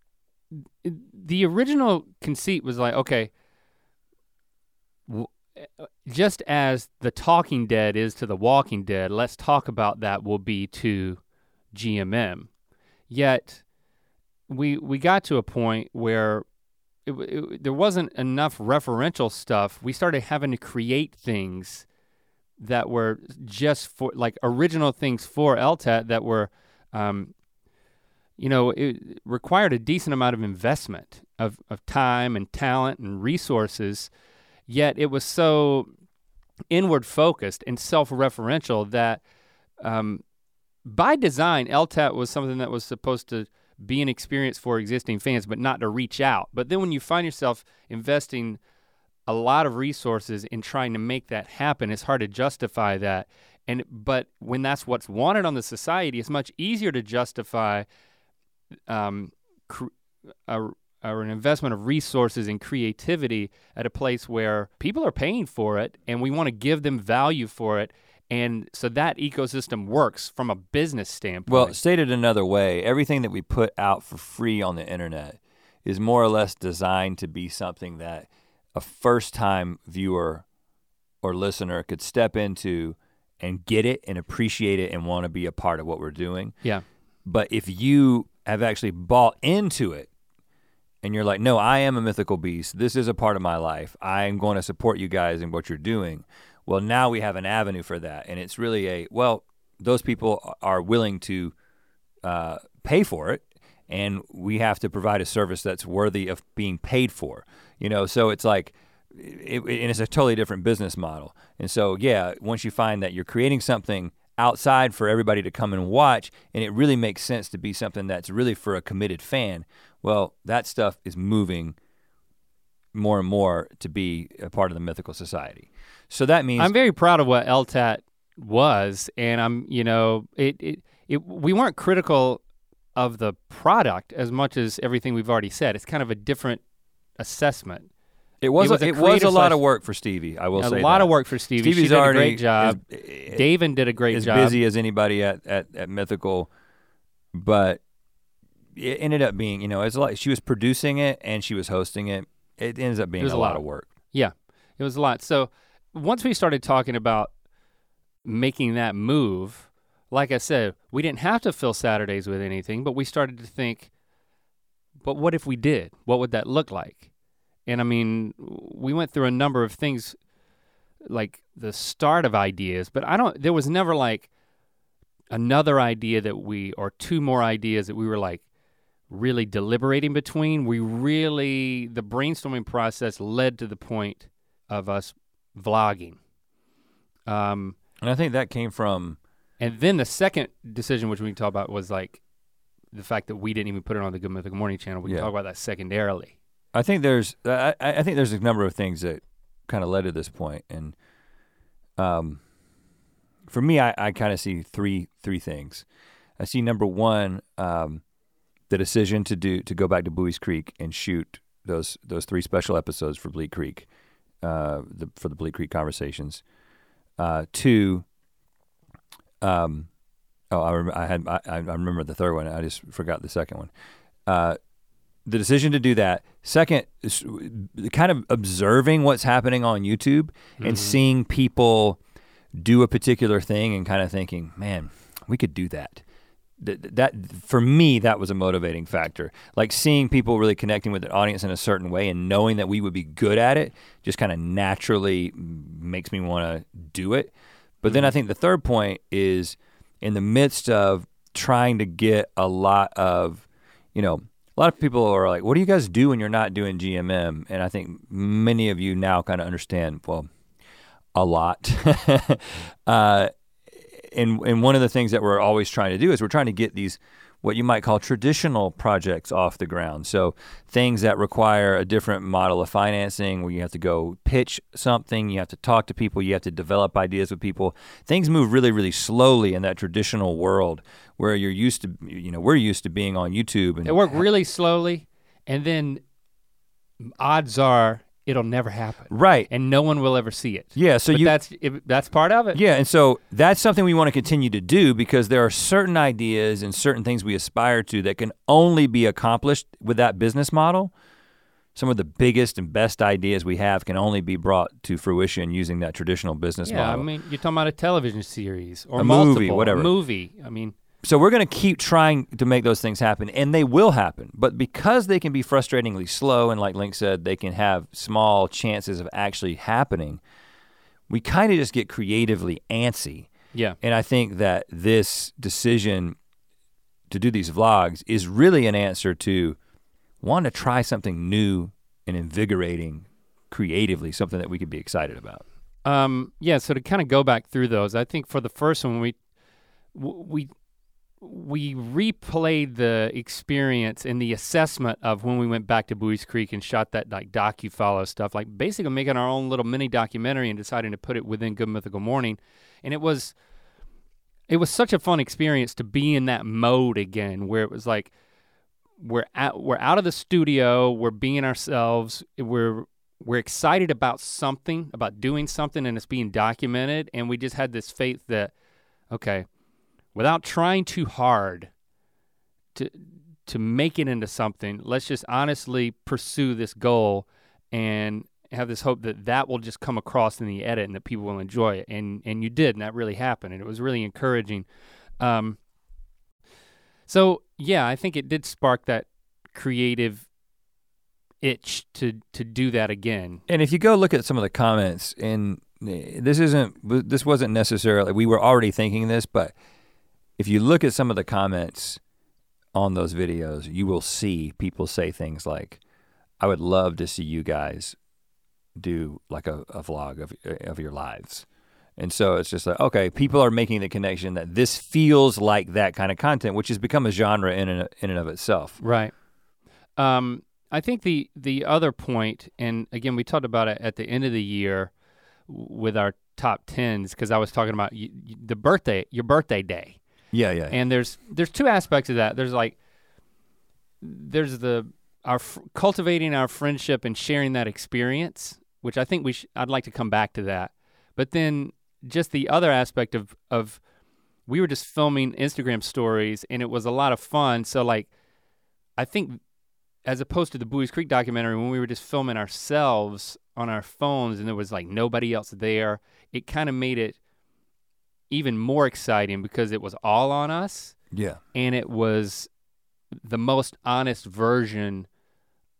the original conceit was like, okay, just as the Talking Dead is to the Walking Dead, let's talk about that will be to GMM. Yet we we got to a point where it, it, there wasn't enough referential stuff. We started having to create things that were just for like original things for LTAT that were um, you know, it required a decent amount of investment of, of time and talent and resources, yet it was so inward focused and self referential that um, by design, LTAT was something that was supposed to be an experience for existing fans, but not to reach out. But then when you find yourself investing a lot of resources in trying to make that happen, it's hard to justify that. And but when that's what's wanted on the society, it's much easier to justify um, cr- a, or an investment of resources and creativity at a place where people are paying for it and we want to give them value for it. And so that ecosystem works from a business standpoint. Well, stated another way, everything that we put out for free on the internet is more or less designed to be something that a first time viewer or listener could step into and get it and appreciate it and want to be a part of what we're doing. yeah. But if you have actually bought into it and you're like, no, I am a mythical beast. This is a part of my life. I am going to support you guys in what you're doing. Well, now we have an avenue for that. And it's really a, well, those people are willing to uh, pay for it. And we have to provide a service that's worthy of being paid for. You know, so it's like, it, it- and it's a totally different business model. And so, yeah, once you find that you're creating something outside for everybody to come and watch, and it really makes sense to be something that's really for a committed fan, well, that stuff is moving more and more to be a part of the mythical society. So that means I'm very proud of what LTAT was, and I'm, you know, it, it, it, we weren't critical of the product as much as everything we've already said. It's kind of a different assessment. it was, it was a, it was a lot of work for Stevie. I will a say a lot that. of work for Stevie. Stevie's she did already a great job. Eh, as, David did a great as job. busy as anybody at, at, at Mythical, but it ended up being, you know, it's like she was producing it and she was hosting it. It ends up being was a a lot lot. of work. Yeah, it was a lot. So once we started talking about making that move, like I said, we didn't have to fill Saturdays with anything, but we started to think, but what if we did? What would that look like? And I mean, we went through a number of things like the start of ideas, but I don't there was never like another idea that we or two more ideas that we were like really deliberating between. We really the brainstorming process led to the point of us vlogging. Um, And I think that came from, and then the second decision, which we can talk about, was like the fact that we didn't even put it on the Good Mythical Morning channel. We can Yeah. talk about that secondarily. I think there's, I, I think there's a number of things that kind of led to this. And um, for me, I, I kind of see three, three things. I see number one, um, the decision to do, to go back to Buies Creek and shoot those, those three special episodes for Bleak Creek, uh, the, for the Bleak Creek conversations. Uh, two, um, oh, I, rem- I had I, I remember the third one. I just forgot the second one. Uh, the decision to do that. Second, kind of observing what's happening on YouTube and seeing people do a particular thing and kind of thinking, man, we could do that. Th- That for me, that was a motivating factor. Like seeing people really connecting with the audience in a certain way and knowing that we would be good at it, just kind of naturally makes me want to do it. But then I think the third point is in the midst of trying to get a lot of, you know, a lot of people are like, what do you guys do when you're not doing GMM? And I think many of you now kind of understand, well, a lot. uh, and, and one of the things that we're always trying to do is we're trying to get these what you might call traditional projects off the ground. So things that require a different model of financing where you have to go pitch something, you have to talk to people, you have to develop ideas with people. Things move really, really slowly in that traditional world where you're used to, you know, we're used to being on YouTube and It worked really slowly, and then odds are it'll never happen, right. and no one will ever see it. Yeah, so but you that's it, that's part of it. Yeah, and so that's something we want to continue to do because there are certain ideas and certain things we aspire to that can only be accomplished with that business model. Some of the biggest and best ideas we have can only be brought to fruition using that traditional business model. Yeah, I mean, you're talking about a television series or A movie, whatever. A movie. I mean, so we're going to keep trying to make those things happen and they will happen. But because they can be frustratingly slow and like Link said, they can have small chances of actually happening, we kind of just get creatively antsy. yeah, And I think that this decision to do these vlogs is really an answer to want to try something new and invigorating creatively, something that we could be excited about. Um, yeah, so to kind of go back through those, I think for the first one we we we replayed the experience and the assessment of when we went back to Buies Creek and shot that like docu follow stuff, like basically making our own little mini documentary and deciding to put it within Good Mythical Morning, and it was it was such a fun experience to be in that mode again, where it was like we're out we're out of the studio, we're being ourselves, we're we're excited about something, about doing something and it's being documented. And we just had this faith that okay, without trying too hard to to make it into something, let's just honestly pursue this goal and have this hope that that will just come across in the edit and that people will enjoy it. And and you did and that really happened and it was really encouraging. Um, so yeah i think it did spark that creative itch to to do that again. And if you go look at some of the comments, and eh, this isn't, this wasn't necessarily, we were already thinking this, but if you look at some of the comments on those videos, you will see people say things like, I would love to see you guys do like a, a vlog of, of your lives. And so it's just like, okay, people are making the connection that this feels like that kind of content, which has become a genre in and, in and of itself. Right. Um, I think the the other point, and again, we talked about it at the end of the year with our top tens, because I was talking about the birthday, your birthday day, Yeah, yeah. and there's there's two aspects of that. There's like there's the our cultivating our friendship and sharing that experience, which I think we sh- I'd like to come back to that. But then just the other aspect of of we were just filming Instagram stories and it was a lot of fun. So like I think as opposed to the Buies Creek documentary when we were just filming ourselves on our phones and there was like nobody else there, it kind of made it even more exciting because it was all on us yeah. and it was the most honest version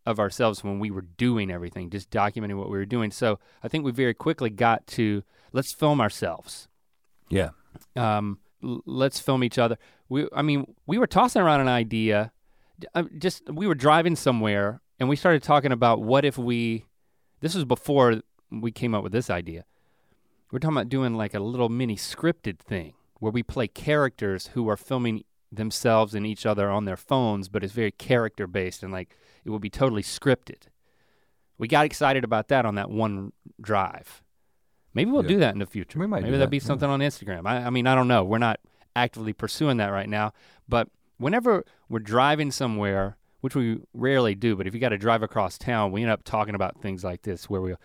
of ourselves when we were doing everything, just documenting what we were doing. So I think we very quickly got to let's film ourselves. Yeah. Um, l- let's film each other. We, I mean, we were tossing around an idea. uh, Just we were driving somewhere and we started talking about what if we. This was before we came up with this idea. We're talking about doing like a little mini scripted thing where we play characters who are filming themselves and each other on their phones, but it's very character based and like it will be totally scripted. We got excited about that on that one drive. Maybe we'll Yeah. do that in the future. We might Maybe that'll that, be yeah. something on Instagram. I, I mean, I don't know. We're not actively pursuing that right now, but whenever we're driving somewhere, which we rarely do, but if you got to drive across town, we end up talking about things like this where we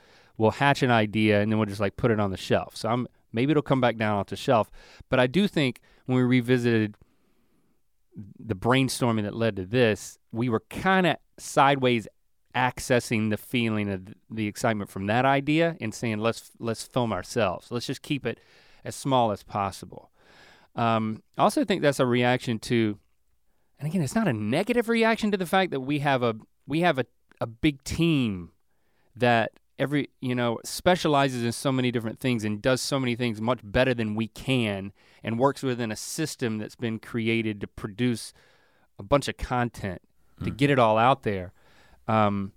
we'll hatch an idea and then we'll just like put it on the shelf. So I'm maybe it'll come back down off the shelf, but I do think when we revisited the brainstorming that led to this, we were kind of sideways accessing the feeling of the excitement from that idea and saying let's let's film ourselves. Let's just keep it as small as possible. Um, I also think that's a reaction to, and again, it's not a negative reaction to the fact that we have a we have a, a big team that every you know specializes in so many different things and does so many things much better than we can and works within a system that's been created to produce a bunch of content to get it all out there. Um,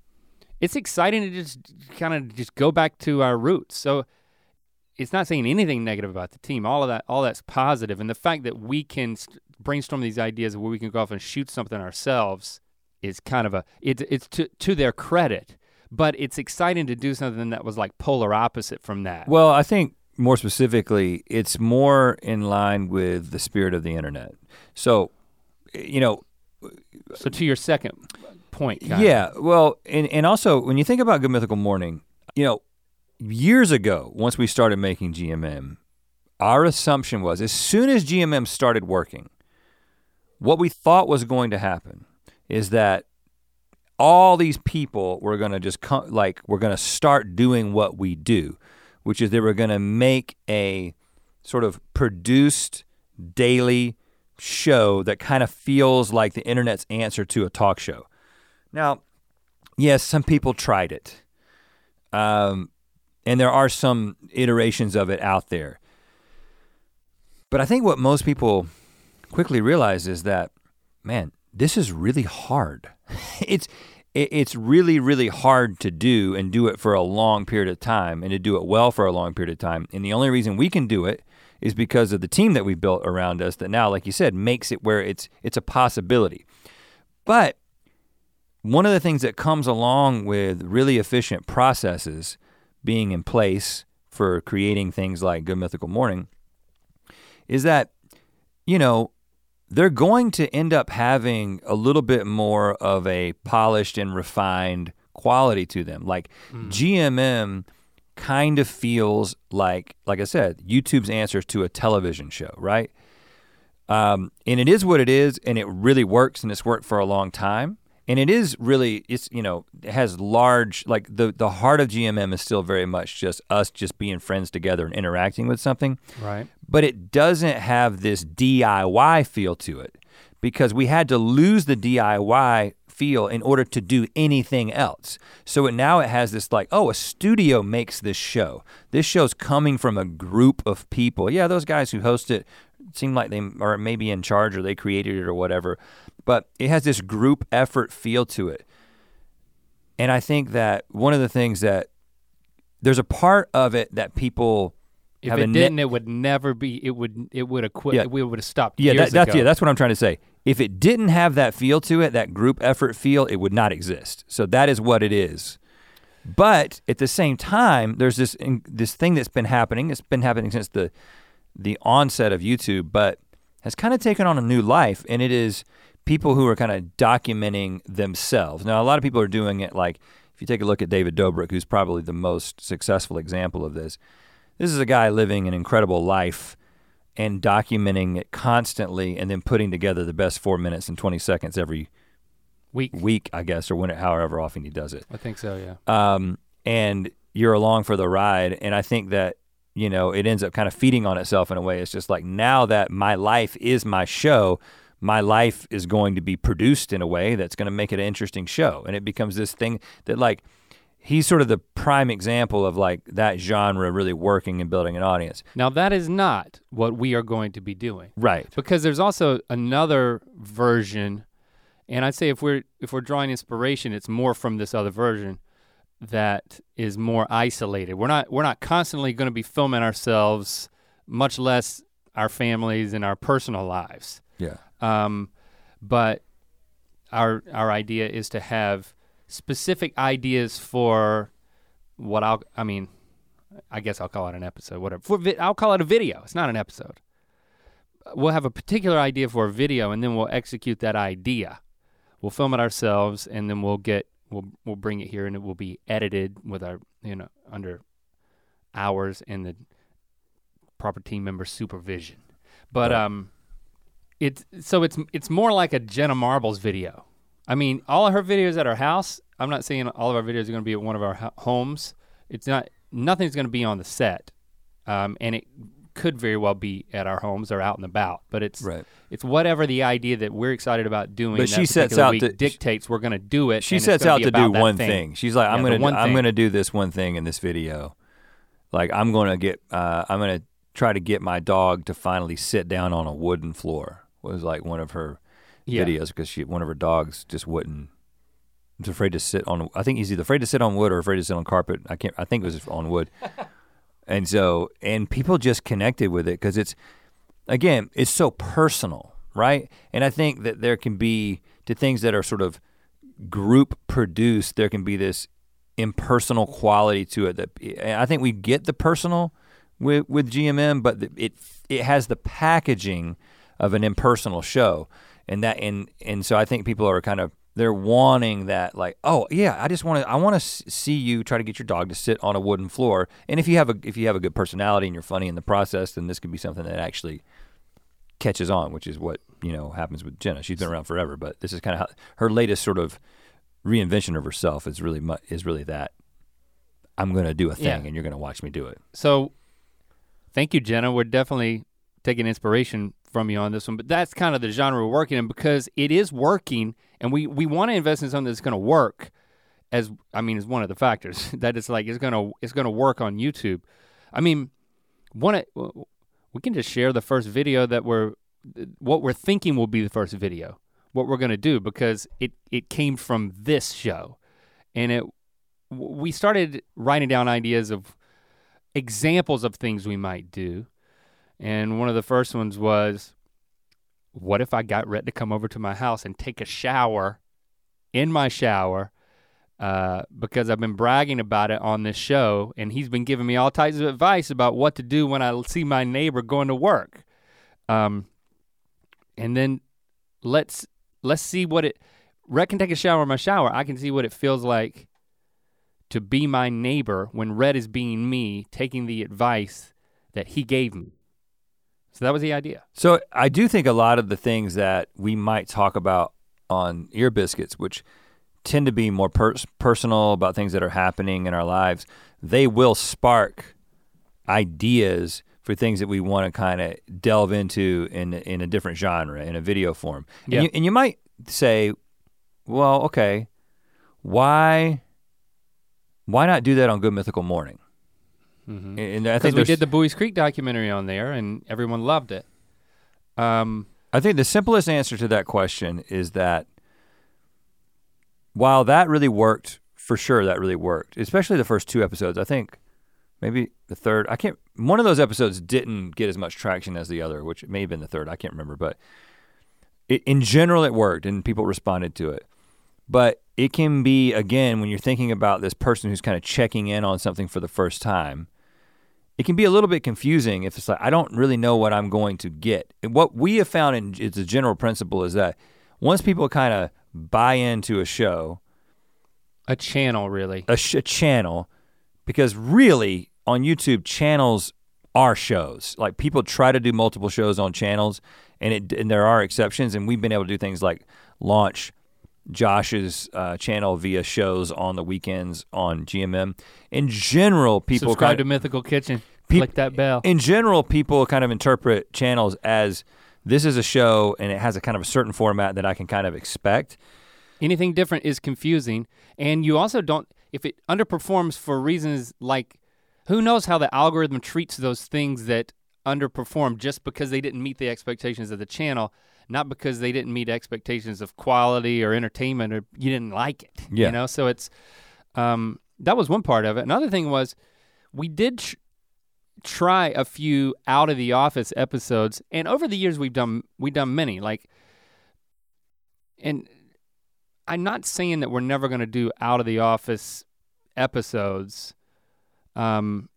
it's exciting to just kind of just go back to our roots. So it's not saying anything negative about the team. All of that all that's positive. And the fact that we can st- brainstorm these ideas where we can go off and shoot something ourselves is kind of a it's it's to to their credit but it's exciting to do something that was like polar opposite from that Well, I think more specifically, it's more in line with the spirit of the internet. So, you know, so to your second point yeah. Well, and and also when you think about Good Mythical Morning, you know, years ago, once we started making GMM, our assumption was as soon as GMM started working, what we thought was going to happen is that all these people were going to just come like we're going to start doing what we do which is they were going to make a sort of produced daily show that kind of feels like the internet's answer to a talk show. Now yes some people tried it um, and there are some iterations of it out there. But i think what most people quickly realize is that man this is really hard. It's it's really really hard to do and do it for a long period of time and to do it well for a long period of time. And the only reason we can do it is because of the team that we built around us that now like you said makes it where it's it's a possibility. But one of the things that comes along with really efficient processes being in place for creating things like good mythical morning is that you know they're going to end up having a little bit more of a polished and refined quality to them. Like GMM kind of feels like, like I said, YouTube's answers to a television show, right? Um, and it is what it is, and it really works, and it's worked for a long time. And it is really, it's you know, it has large, like the the heart of GMM is still very much just us just being friends together and interacting with something Right. but it doesn't have this DIY feel to it because we had to lose the DIY feel in order to do anything else. So it, now it has this like, oh, a studio makes this show. This show's coming from a group of people. Yeah, those guys who host it seem like they are maybe in charge or they created it or whatever, but it has this group effort feel to it. And I think that one of the things that there's a part of it that people If have it ne- didn't, it would never be. It would. It would have quit. Yeah. We would have stopped. Yeah, that, that's ago. yeah, that's what I'm trying to say. If it didn't have that feel to it, that group effort feel, it would not exist. So that is what it is. But at the same time, there's this in, this thing that's been happening. It's been happening since the the onset of YouTube, but has kind of taken on a new life, and it is people who are kind of documenting themselves. Now, a lot of people are doing it like if you take a look at David Dobrik, who's probably the most successful example of this. This is a guy living an incredible life and documenting it constantly and then putting together the best four minutes and 20 seconds every week week, I guess, or when it, however often he does it. I think so. Yeah. Um, and you're along for the ride. And I think that, you know, it ends up kind of feeding on itself in a way. It's just like now that my life is my show, my life is going to be produced in a way that's going to make it an interesting show. And it becomes this thing that like, he's sort of the prime example of like that genre really working and building an audience. Now that is not what we are going to be doing. Right. because there's also another version and i'd say if we're if we're drawing inspiration it's more from this other version that is more isolated. We're not we're not constantly going to be filming ourselves much less our families and our personal lives. Yeah. um, but our our idea is to have specific ideas for what I'll I mean I guess I'll call it an episode whatever. For vi- I'll call it a video. It's not an episode. We'll have a particular idea for a video and then we'll execute that idea. We'll film it ourselves and then we'll get we'll we'll bring it here and it will be edited with our you know under hours and the proper team member supervision but Right. um it's so it's it's more like a Jenna Marbles video. I mean, all of her videos at her house. I'm not saying all of our videos are going to be at one of our homes. It's not. Nothing's going to be on the set, um, and it could very well be at our homes or out and about. But it's Right. it's whatever the idea that we're excited about doing. But that she sets out to- dictates we're going to do it. She sets out to do one thing. thing. She's like, I'm gonna, I'm gonna do this one thing in this video. Like, I'm gonna get, uh, I'm gonna try to get my dog to finally sit down on a wooden floor. Was like one of her Yeah. videos because she, one of her dogs just wouldn't. Was afraid to sit on. I think he's either afraid to sit on wood or afraid to sit on carpet. I can't. I think it was on wood. and so, and people just connected with it because it's, again, it's so personal, right? And I think that there can be to things that are sort of group produced, there can be this impersonal quality to it that I think we get the personal with with GMM, but it it has the packaging of an impersonal show, and that and and so I think people are kind of they're wanting that like oh yeah I just want to I want to see you try to get your dog to sit on a wooden floor, and if you have a if you have a good personality and you're funny in the process, then this could be something that actually catches on, which is what you know happens with Jenna. She's been around forever, but this is kind of how her latest sort of reinvention of herself is really mu- is really that I'm going to do a thing Yeah. and you're going to watch me do it. So, thank you, Jenna. We're definitely taking inspiration from you on this one, but that's kind of the genre we're working in because it is working, and we we want to invest in something that's going to work. As I mean, is one of the factors that it's like it's gonna it's gonna work on YouTube. I mean, one we can just share the first video that we're what we're thinking will be the first video, what we're gonna do because it it came from this show, and it we started writing down ideas of examples of things we might do. And one of the first ones was what if I got Rhett to come over to my house and take a shower in my shower uh, because I've been bragging about it on this show, and he's been giving me all types of advice about what to do when I see my neighbor going to work. Um, and then let's let's see what it Rhett can take a shower in my shower. I can see what it feels like to be my neighbor when Rhett is being me, taking the advice that he gave me. So that was the idea. So I do think a lot of the things that we might talk about on Ear Biscuits, which tend to be more pers- personal about things that are happening in our lives, they will spark ideas for things that we want to kind of delve into in in a different genre in a video form. Yeah. And, you, and you might say, well, okay, why why not do that on Good Mythical Morning? Mm-hmm. And I think we did the Buies Creek documentary on there, and everyone loved it. Um, I think the simplest answer to that question is that while that really worked, for sure that really worked, especially the first two episodes. I think maybe the third, I can't, one of those episodes didn't get as much traction as the other, which may have been the third, I can't remember, but it, in general it worked and people responded to it. But it can be, again, when you're thinking about this person who's kind of checking in on something for the first time, it can be a little bit confusing if it's like I don't really know what I'm going to get. And what we have found in it's a general principle is that once people kind of buy into a show, a channel, really. a, sh- a channel, because really on YouTube channels are shows. Like people try to do multiple shows on channels, and it and there are exceptions. And we've been able to do things like launch Josh's uh, channel via shows on the weekends on GMM. In general, people Subscribe kind to Mythical Kitchen. Peop- Click that bell. in general, people kind of interpret channels as this is a show and it has a kind of a certain format that I can kind of expect. Anything different is confusing, and you also don't. If it underperforms for reasons like, who knows how the algorithm treats those things that underperform just because they didn't meet the expectations of the channel, not because they didn't meet expectations of quality or entertainment or you didn't like it. Yeah. You know, so it's um, that was one part of it. Another thing was we did tr- try a few out of the office episodes, and over the years we've done we've done many. Like, and I'm not saying that we're never going to do out of the office episodes. Um,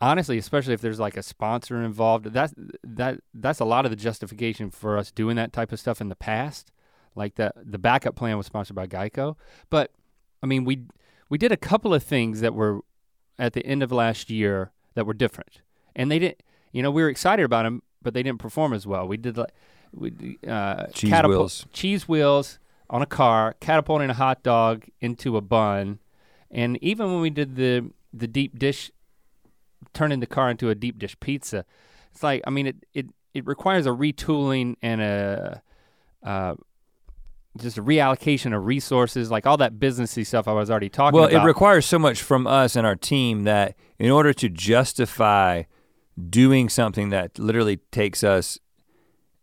honestly, especially if there's like a sponsor involved, that's that that's a lot of the justification for us doing that type of stuff in the past. Like the the backup plan was sponsored by Geico, but I mean we we did a couple of things that were at the end of last year that were different, and they didn't. You know, we were excited about them, but they didn't perform as well. We did like we uh, Cheese catapult- wheels. cheese wheels on a car, catapulting a hot dog into a bun, and even when we did the the deep dish, turning the car into a deep dish pizza, it's like I mean it it it requires a retooling and a uh, just a reallocation of resources, like all that businessy stuff I was already talking Well, about. Well, it requires so much from us and our team that in order to justify doing something that literally takes us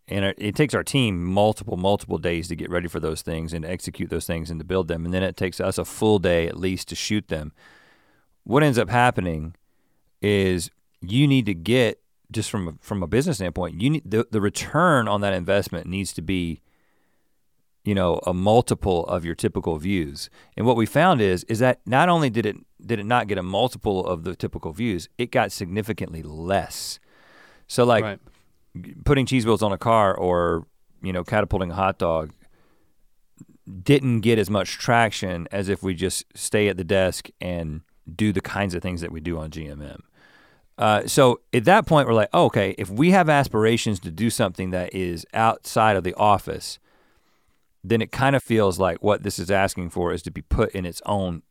and it- it takes our team multiple multiple days to get ready for those things and to execute those things and to build them. And then it takes us a full day at least to shoot them. What ends up happening is you need to get just from a, from a business standpoint you need the, the return on that investment needs to be you know a multiple of your typical views and what we found is is that not only did it did it not get a multiple of the typical views it got significantly less so like right. putting cheese wheels on a car or you know catapulting a hot dog didn't get as much traction as if we just stay at the desk and do the kinds of things that we do on GMM. Uh, so at that point, we're like, oh, okay, if we have aspirations to do something that is outside of the office, then it kind of feels like what this is asking for is to be put in its own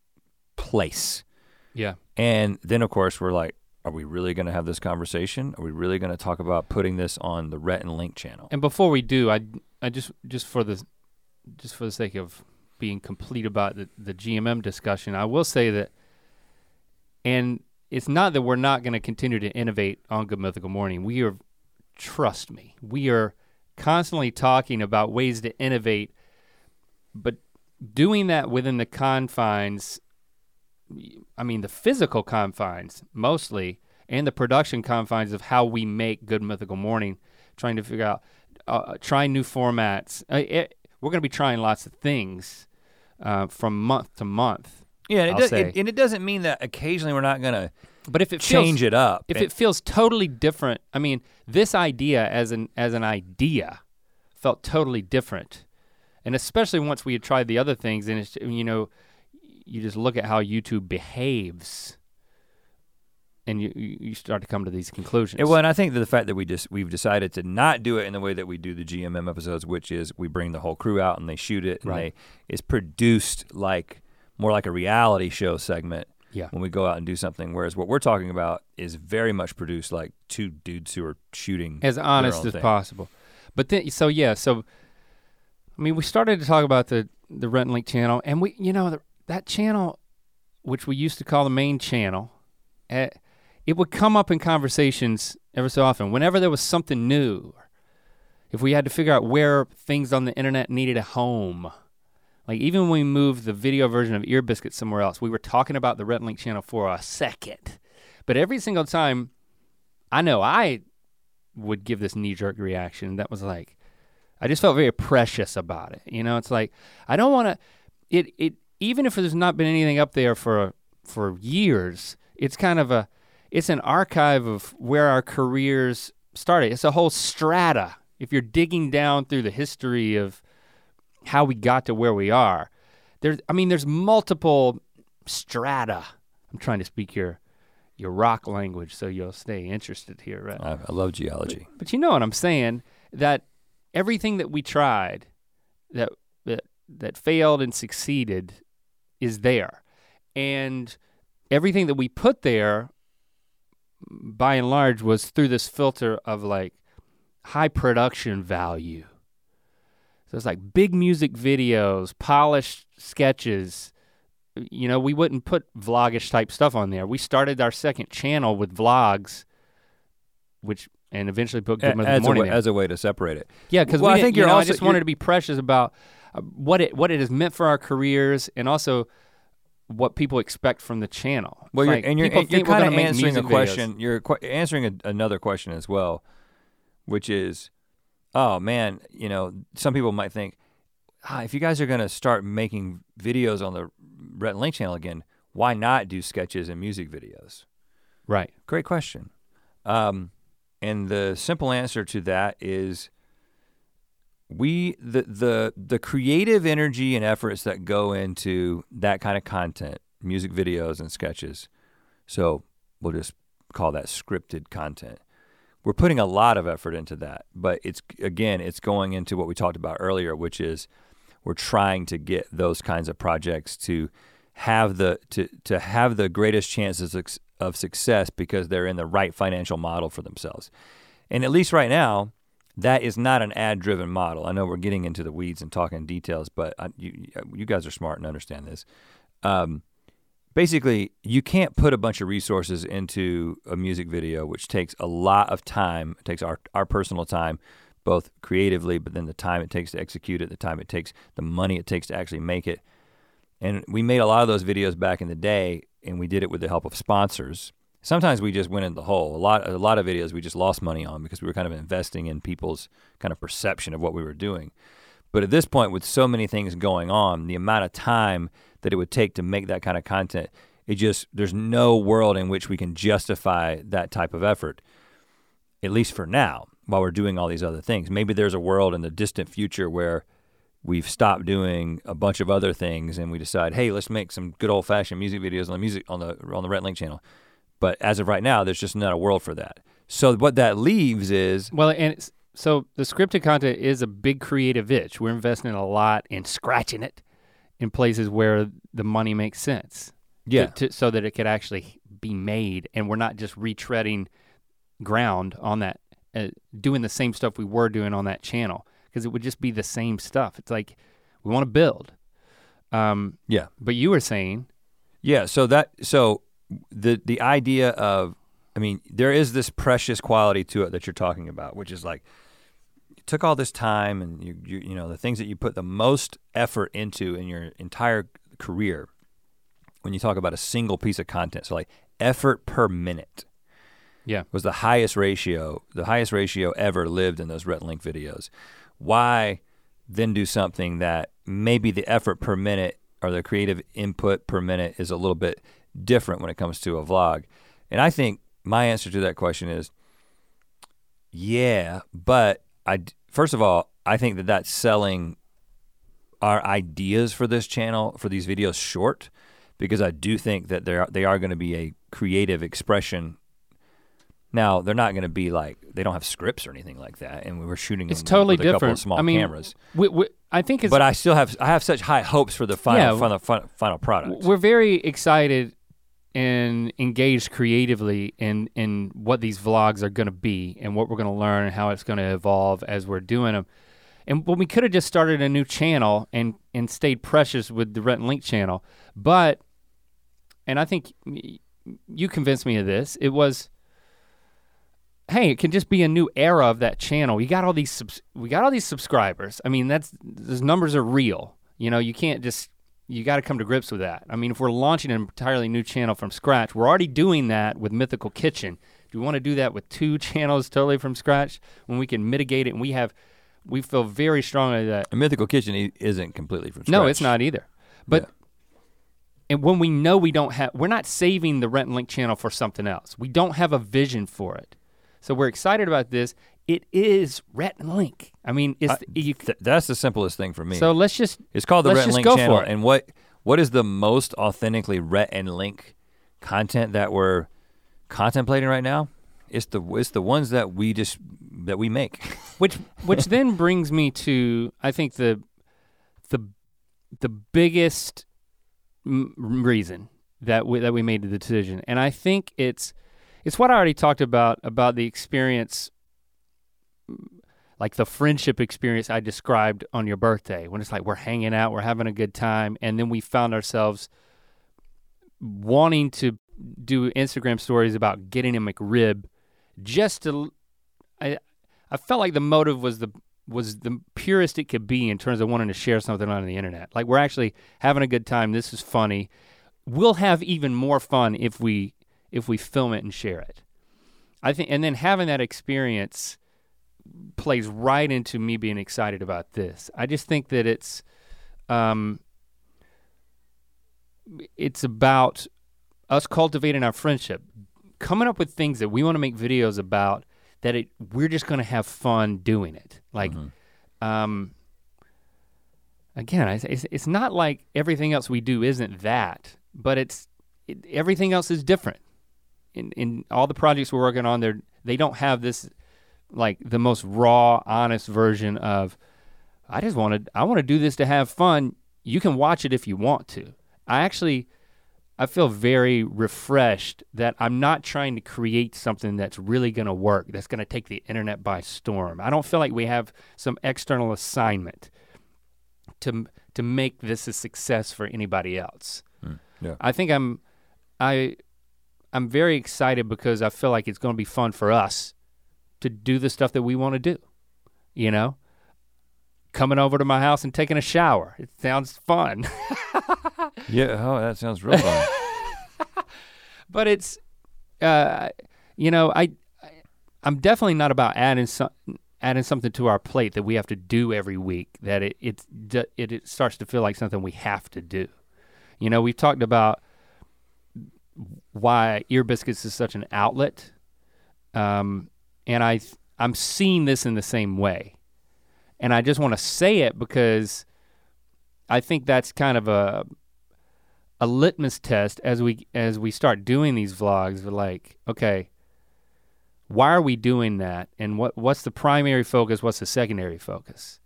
place. Yeah. And then, of course, we're like, are we really going to have this conversation? Are we really going to talk about putting this on the Rhett and Link channel? And before we do, I I just just for the just for the sake of being complete about the, the GMM discussion, I will say that and it's not that we're not going to continue to innovate on Good Mythical Morning. We are trust me, we are constantly talking about ways to innovate, but doing that within the confines I mean the physical confines mostly and the production confines of how we make Good Mythical Morning, trying to figure out uh, trying new formats. Uh, it, we're going to be trying lots of things uh, from month to month. Yeah, and it, does, it, and it doesn't mean that occasionally we're not going to But if it change feels, it up. if And- it feels totally different, I mean, this idea as an as an idea felt totally different. And especially once we had tried the other things and it's you know, you just look at how YouTube behaves and you you start to come to these conclusions. Well, and I think that the fact that we just we've decided to not do it in the way that we do the GMM episodes, which is we bring the whole crew out and they shoot it, and Right. they it's produced like more like a reality show segment. Yeah. When we go out and do something, whereas what we're talking about is very much produced like two dudes who are shooting as honest as thing. possible. But then, so yeah, so I mean, we started to talk about the the Rhett and Link channel, and we, you know, the, that channel, which we used to call the main channel, eh, it would come up in conversations ever so often. Whenever there was something new, if we had to figure out where things on the internet needed a home. Like even when we moved the video version of Ear Biscuit somewhere else, we were talking about the Rhett Link channel for a second. But every single time, I know I would give this knee jerk reaction that was like, I just felt very precious about it. You know, it's like I don't want to. It it even if there's not been anything up there for for years, it's kind of a it's an archive of where our careers started. It's a whole strata. If you're digging down through the history of how we got to where we are, there's I mean there's multiple strata. I'm trying to speak your your rock language so you'll stay interested here, right? I, I love geology. But you know what I'm saying? That everything that we tried that that that failed and succeeded is there. And everything that we put there by and large was through this filter of like high production value. So it's like big music videos, polished sketches. You know, we wouldn't put vlogish type stuff on there. We started our second channel with vlogs, which and eventually put Good Mother as, a Morning way, as a way to separate it. Yeah, because Well, I think you're you know, also- I just wanted to be precious about uh, what it what it has meant for our careers and also what people expect from the channel. Well, It's you're, and you're, and you're kind of answering a music videos. question. You're qu- answering a, another question as well, which is, oh man, you know, some people might think, ah, if you guys are going to start making videos on the Rhett and Link channel again, why not do sketches and music videos? Right. Great question. Um, and the simple answer to that is we the the the creative energy and efforts that go into that kind of content, music videos and sketches. So we'll just call that scripted content. We're putting a lot of effort into that, but it's again, it's going into what we talked about earlier, which is we're trying to get those kinds of projects to have the to to have the greatest chances of, success because they're in the right financial model for themselves. And at least right now, that is not an ad-driven model. I know we're getting into the weeds and talking details, but I, you you guys are smart and understand this. Um, basically, you can't put a bunch of resources into a music video, which takes a lot of time. It takes our our personal time, both creatively, but then the time it takes to execute it, the time it takes, the money it takes to actually make it. And we made a lot of those videos back in the day, and we did it with the help of sponsors. Sometimes we just went in the hole. A lot, a lot of videos we just lost money on because we were kind of investing in people's kind of perception of what we were doing. But at this point, with so many things going on, the amount of time that it would take to make that kind of content, it just there's no world in which we can justify that type of effort. At least for now, while we're doing all these other things. Maybe there's a world in the distant future where we've stopped doing a bunch of other things and we decide, hey, let's make some good old fashioned music videos on the music on the on the Rhett Link channel. But as of right now, there's just not a world for that. So what that leaves is Well, and so the scripted content is a big creative itch. We're investing a lot in scratching it in places where the money makes sense. yeah, to, so that it could actually be made, and we're not just retreading ground on that, uh, doing the same stuff we were doing on that channel, because it would just be the same stuff. It's like we want to build. Um, yeah. but you were saying, Yeah, so that so the the idea of I mean, there is this precious quality to it that you're talking about, which is like took all this time and you you you know, the things that you put the most effort into in your entire career when you talk about a single piece of content. So like effort per minute yeah, was the highest ratio, the highest ratio ever lived in those Rhett Link videos. Why then do something that maybe the effort per minute or the creative input per minute is a little bit different when it comes to a vlog? And I think my answer to that question is yeah, but I first of all, I think that that's selling our ideas for this channel for these videos short because I do think that they are they are going to be a creative expression. Now they're not going to be like they don't have scripts or anything like that, and we were shooting It's them totally with a couple different. of small I mean, cameras. We, we, I think. But I still have I have such high hopes for the final Yeah, final, final final product. we're very excited and engaged creatively in in what these vlogs are going to be and what we're going to learn and how it's going to evolve as we're doing them. And when we could have just started a new channel and and stayed precious with the Rhett and Link channel, but and I think you convinced me of this. It was hey, it can just be a new era of that channel. We got all these subs- we got all these subscribers. I mean, that's those numbers are real. You know, you can't just you got to come to grips with that. I mean, if we're launching an entirely new channel from scratch, we're already doing that with Mythical Kitchen. Do we want to do that with two channels totally from scratch when we can mitigate it and we have we feel very strongly that a mythical kitchen isn't completely from scratch. no, it's not either. But Yeah. and when we know we don't have, we're not saving the Rhett and Link channel for something else. We don't have a vision for it. So we're excited about this. It is Rhett and Link. I mean, it's I- you, Th- that's the simplest thing for me. so let's just It's called the Rhett and Link channel. And what what is the most authentically Rhett and Link content that we're contemplating right now? It's the it's the ones that we just that we make. which which then brings me to I think the the the biggest m- reason that we, that we made the decision, and I think it's it's what I already talked about about the experience, like the friendship experience I described on your birthday, when it's like we're hanging out, we're having a good time, and then we found ourselves wanting to do Instagram stories about getting a McRib, just to I I felt like the motive was the was the purest it could be in terms of wanting to share something on the internet. Like we're actually having a good time. This is funny. We'll have even more fun if we if we film it and share it. I think and then having that experience plays right into me being excited about this. I just think that it's um it's about us cultivating our friendship, coming up with things that we want to make videos about that it we're just going to have fun doing it. Like um again, I- it's it's not like everything else we do isn't that, but it's it, everything else is different. In in all the projects we're working on they they don't have this like the most raw, honest version of I just wanted I want to do this to have fun. You can watch it if you want to. I actually I feel very refreshed that I'm not trying to create something that's really going to work, that's going to take the internet by storm. I don't feel like we have some external assignment to to make this a success for anybody else. Hmm, yeah. I think I'm I I'm very excited because I feel like it's going to be fun for us to do the stuff that we want to do. You know? Coming over to my house and taking a shower. It sounds fun. Yeah, oh, that sounds real fun. but it's uh, you know I, I i'm definitely not about adding some adding something to our plate that we have to do every week that it it it, it starts to feel like something we have to do you know we've talked about why ear biscuits is such an outlet um, and i i'm seeing this in the same way and i just want to say it because i think that's kind of a a litmus test as we as we start doing these vlogs. We're like, okay, why are we doing that? And what what's the primary focus? What's the secondary focus?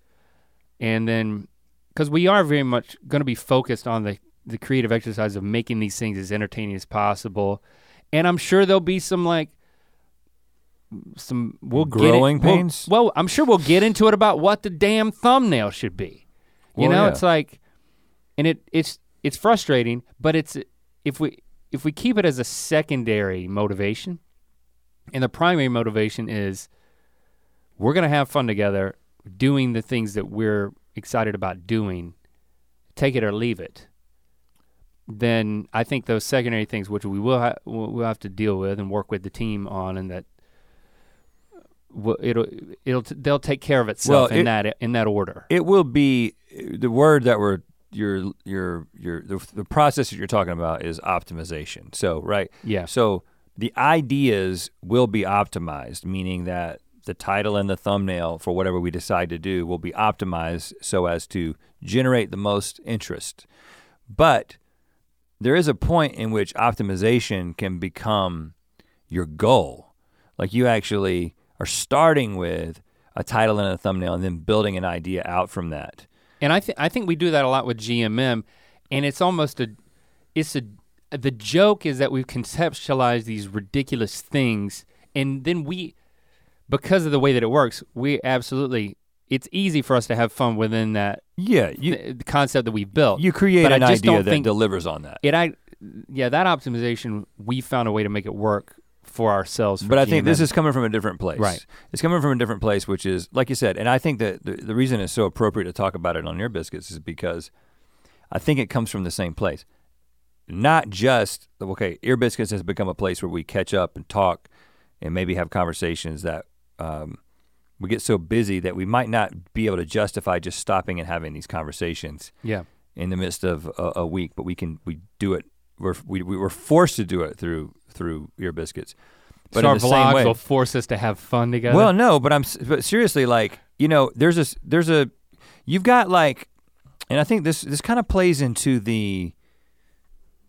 And then, because we are very much going to be focused on the the creative exercise of making these things as entertaining as possible, and I'm sure there'll be some like some we'll get it- Growing we'll- pains? Well, I'm sure we'll get into it about what the damn thumbnail should be. You Well, know, yeah. it's like, and it it's it's frustrating, but it's if we if we keep it as a secondary motivation, and the primary motivation is we're gonna have fun together, doing the things that we're excited about doing, take it or leave it. Then I think those secondary things, which we will ha- we'll we'll have to deal with and work with the team on, and that it'll it'll they'll take care of itself Well, in that in that order. it will be the word that we're your your your the, the process that you're talking about is optimization. So right. Yeah. So the ideas will be optimized, meaning that the title and the thumbnail for whatever we decide to do will be optimized so as to generate the most interest. But there is a point in which optimization can become your goal. Like you actually are starting with a title and a thumbnail and then building an idea out from that. And I think I think we do that a lot with GMM, and it's almost a, it's a, the joke is that we've conceptualized these ridiculous things, and then we, because of the way that it works, we absolutely, it's easy for us to have fun within that Yeah, you the, the concept that we've built. you create But an idea that delivers on that. it I, yeah, that optimization we found a way to make it work for ourselves. For But I think this is coming from a different place. Right. It's coming from a different place, which is, like you said, and I think that the, the reason it's so appropriate to talk about it on Ear Biscuits is because I think it comes from the same place. Not just, okay, Ear Biscuits has become a place where we catch up and talk and maybe have conversations that um, we get so busy that we might not be able to justify just stopping and having these conversations yeah. in the midst of a, a week, but we can we do it. We're, we we were forced to do it through through Ear Biscuits. But so our vlogs way, will force us to have fun together. well, no, but I'm but seriously like you know there's a there's a you've got like, and I think this this kind of plays into the.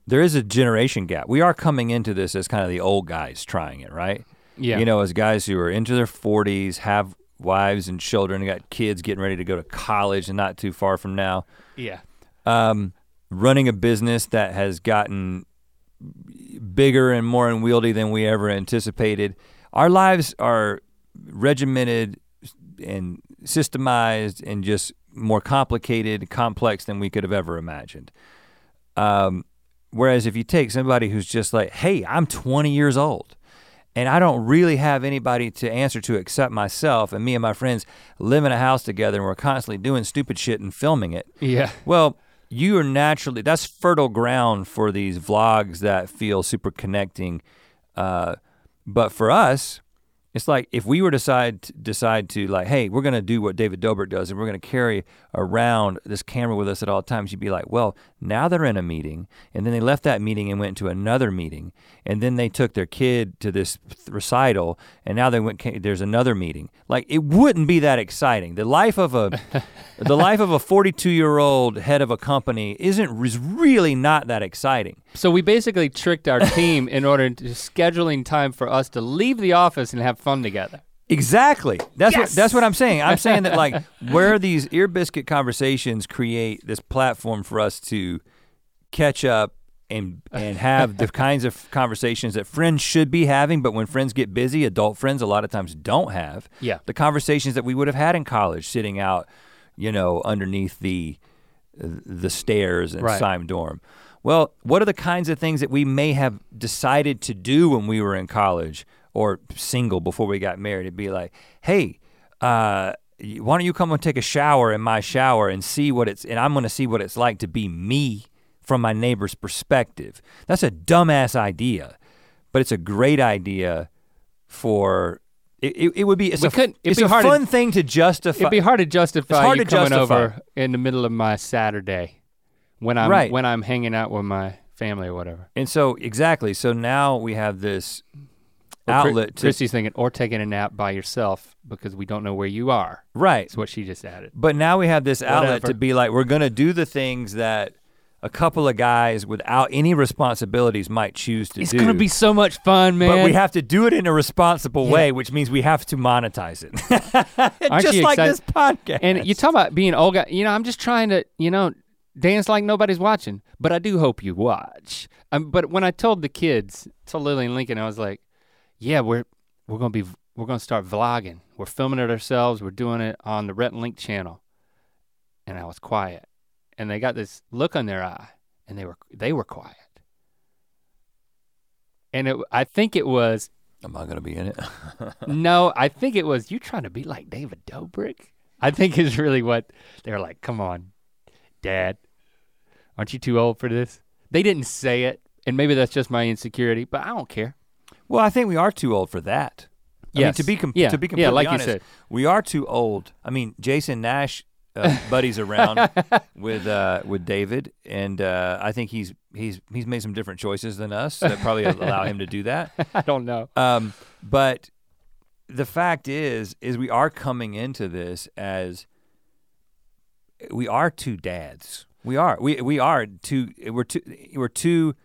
There is a generation gap. We are coming into this as kind of the old guys trying it, right? yeah, You know, as guys who are into their 40s, have wives and children, got kids getting ready to go to college and not too far from now yeah, um, running a business that has gotten bigger and more unwieldy than we ever anticipated. Our lives are regimented and systemized and just more complicated, complex than we could have ever imagined. Um, whereas if you take somebody who's just like, hey, I'm 20 years old and I don't really have anybody to answer to except myself, and me and my friends live in a house together and we're constantly doing stupid shit and filming it. yeah. Well, you are naturally that's fertile ground for these vlogs that feel super connecting. Uh, but for us, it's like if we were decide decide to like, hey, we're gonna do what David Dobrik does, and we're gonna carry around this camera with us at all times. You'd be like, well, now they're in a meeting, and then they left that meeting and went to another meeting, and then they took their kid to this recital, and now they went. There's another meeting. Like it wouldn't be that exciting. The life of a the life of a 42 year old head of a company isn't is really not that exciting. So we basically tricked our team in order to scheduling time for us to leave the office and have fun together. Exactly. That's what that's what I'm saying. I'm saying that like where these ear biscuit conversations create this platform for us to catch up and and have the kinds of conversations that friends should be having, but when friends get busy, adult friends a lot of times don't have. Yeah. The conversations that we would have had in college, sitting out, you know, underneath the the stairs in Right. Syme dorm. Well, what are the kinds of things that we may have decided to do when we were in college or single before we got married? It'd be like, hey, uh, why don't you come and take a shower in my shower and see what it's, and I'm gonna see what it's like to be me from my neighbor's perspective. That's a dumbass idea, but it's a great idea for, it, it, it would be, it's We a, it's be a hard to- fun thing to justify. It'd be hard to justify it's hard to coming justify. over in the middle of my Saturday when I'm Right. when I'm hanging out with my family or whatever. And so exactly. So now we have this Or outlet to Christy's thinking, or taking a nap by yourself because we don't know where you are. right. That's what she just added. But now we have this outlet Whatever. to be like we're going to do the things that a couple of guys without any responsibilities might choose to It's do. It's gonna be so much fun, man. but we have to do it in a responsible Yeah. way, which means we have to monetize it. Aren't Just you like excited? this podcast. And you talk about being old guy. You know, I'm just trying to, you know, dance like nobody's watching. But I do hope you watch. Um, but when I told the kids, told Lily and Lincoln, I was like, "Yeah, we're we're gonna be we're gonna start vlogging. We're filming it ourselves. We're doing it on the Rhett and Link channel." And I was quiet, and they got this look on their eye, and they were they were quiet. And it, I think it was Am I going to be in it? no, I think it was you trying to be like David Dobrik. I think is really what they're like. Come on, Dad, aren't you too old for this? They didn't say it, and maybe that's just my insecurity, but I don't care. well, I think we are too old for that. I mean, to be com- Yeah. to be Yeah, completely like you honest, said. we are too old. I mean, Jason Nash uh, buddies around with uh, with David, and uh, I think he's he's he's made some different choices than us that probably allow him to do that. I don't know. Um, but the fact is, is we are coming into this as we are two dads. We are. We we are two. We're two. We're two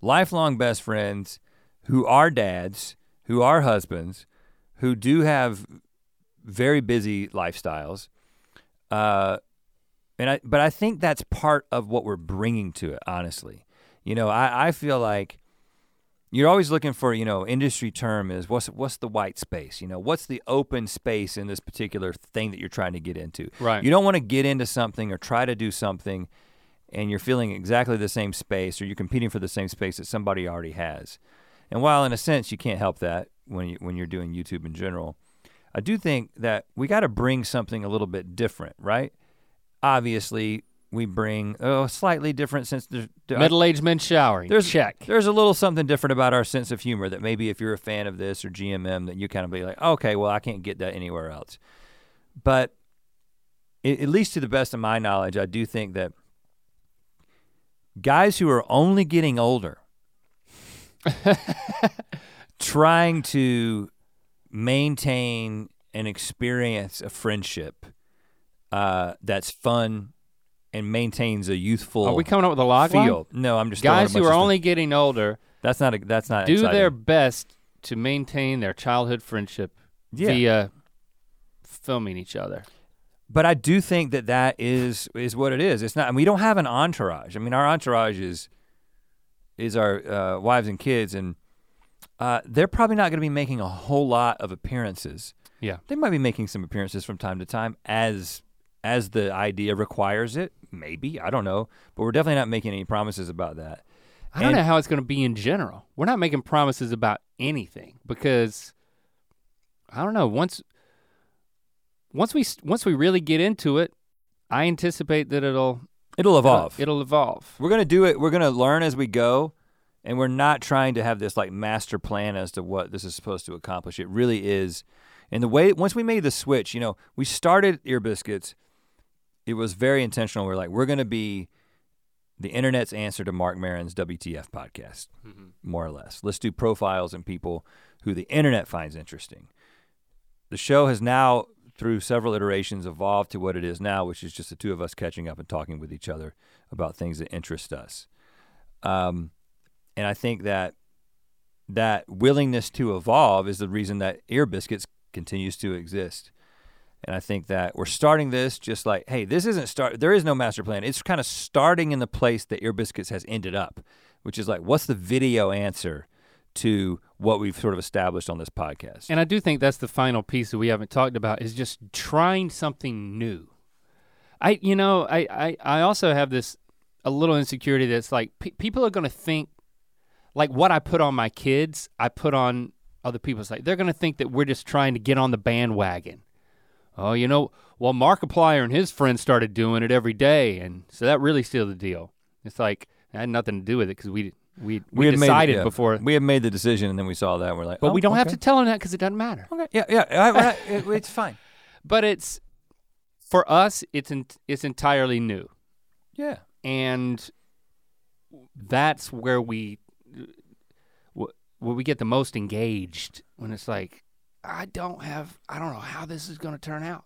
lifelong best friends who are dads, who are husbands, who do have very busy lifestyles. Uh, and I, but I think that's part of what we're bringing to it. Honestly, you know, I, I feel like you're always looking for, you know, industry term is what's what's the white space? You know, what's the open space in this particular thing that you're trying to get into? Right. You don't want to get into something or try to do something and you're feeling exactly the same space or you're competing for the same space that somebody already has. And while in a sense you can't help that when you when you're doing YouTube in general, I do think that we got to bring something a little bit different, right? Obviously, we bring a slightly different sense. Middle-aged men showering. there's check. There's a little something different about our sense of humor that maybe if you're a fan of this or GMM, that you kind of be like, okay, well, I can't get that anywhere else. But a- at least to the best of my knowledge, I do think that guys who are only getting older, trying to maintain and experience a friendship uh, that's fun and maintains a youthful Are we coming up with a log line? feel. No, I'm just Guys who are only getting older That's not a, that's not do exciting. their best to maintain their childhood friendship Yeah. via filming each other. But I do think that that is is what it is. It's not. And we don't have an entourage. I mean, our entourage is is our uh, wives and kids, and uh, they're probably not going to be making a whole lot of appearances. Yeah. They might be making some appearances from time to time as as the idea requires it. Maybe I don't know, but we're definitely not making any promises about that. I don't And- know how it's going to be in general. We're not making promises about anything because I don't know. Once once we once we really get into it, I anticipate that it'll It'll uh, evolve. It'll evolve. We're gonna do it. We're gonna learn as we go, and we're not trying to have this like master plan as to what this is supposed to accomplish. It really is, and the way once we made the switch, you know, we started Ear Biscuits. It was very intentional. We're like, we're gonna be the internet's answer to Marc Maron's WTF podcast, more or less. Let's do profiles and people who the internet finds interesting. The show has now, through several iterations, evolved to what it is now, which is just the two of us catching up and talking with each other about things that interest us. Um, and I think that that willingness to evolve is the reason that Ear Biscuits continues to exist. And I think that we're starting this just like, hey, this isn't start. There is no master plan. It's kind of starting in the place that Ear Biscuits has ended up, which is like, what's the video answer to what we've sort of established on this podcast? And I do think that's the final piece that we haven't talked about is just trying something new. I, you know, I, I, I also have this a little insecurity that's like pe- people are gonna think like what I put on my kids, I put on other people's like they're gonna think that we're just trying to get on the bandwagon. Oh, you know, well Markiplier and his friends started doing it every day, and so that really sealed the deal. It's like it had nothing to do with it because we we we, had made- decided yeah, before, we had made the decision, and then we saw that, and we're like, but oh, we don't have to tell them that because it doesn't matter. Okay, yeah, yeah, I- I- it- it's fine. but it's for us it's in, it's entirely new Yeah, and that's where we where we get the most engaged when it's like i don't have i don't know how this is going to turn out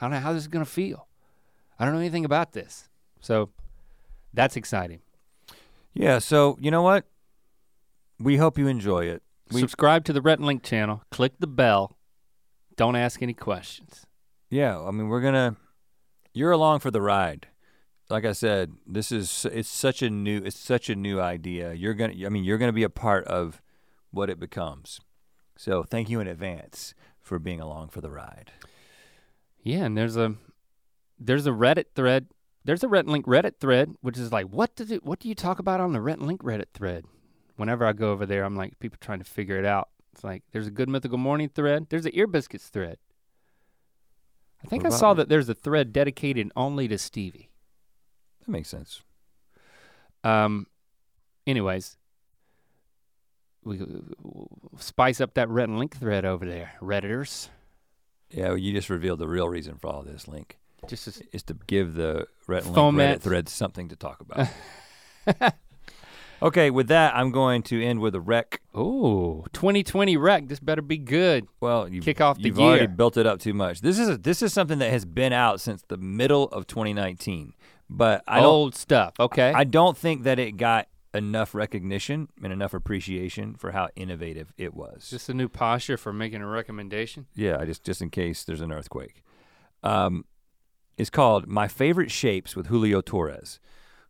i don't know how this is going to feel i don't know anything about this so that's exciting yeah. So you know what? We hope you enjoy it. We, subscribe to the Rhett and Link channel click the bell don't ask any questions yeah, I mean, we're gonna. You're along for the ride. Like I said, this is it's such a new it's such a new idea. You're gonna I mean, you're gonna be a part of what it becomes. So thank you in advance for being along for the ride. Yeah, and there's a there's a Reddit thread. There's a Rhett Link Reddit thread, which is like, what did it, what do you talk about on the Rhett Link Reddit thread? Whenever I go over there, I'm like, people trying to figure it out. It's like there's a good mythical morning thread. There's an ear biscuits thread. I think I saw it? that there's a thread dedicated only to Stevie. That makes sense. Um, anyways, we we'll spice up that Rhett and Link thread over there, redditors. Yeah, well, you just revealed the real reason for all this, Link. Just as, Is to give the Rhett and Link Reddit thread something to talk about. Okay, with that, I'm going to end with a wreck. Ooh, 2020 wreck. This better be good. Well, you've, Kick off the you've already built it up too much. This is a, this is something that has been out since the middle of 2019, but I Old stuff. Okay. I don't think that it got enough recognition and enough appreciation for how innovative it was. Just a new posture for making a recommendation. yeah, I just just in case there's an earthquake. Um, it's called My Favorite Shapes with Julio Torres.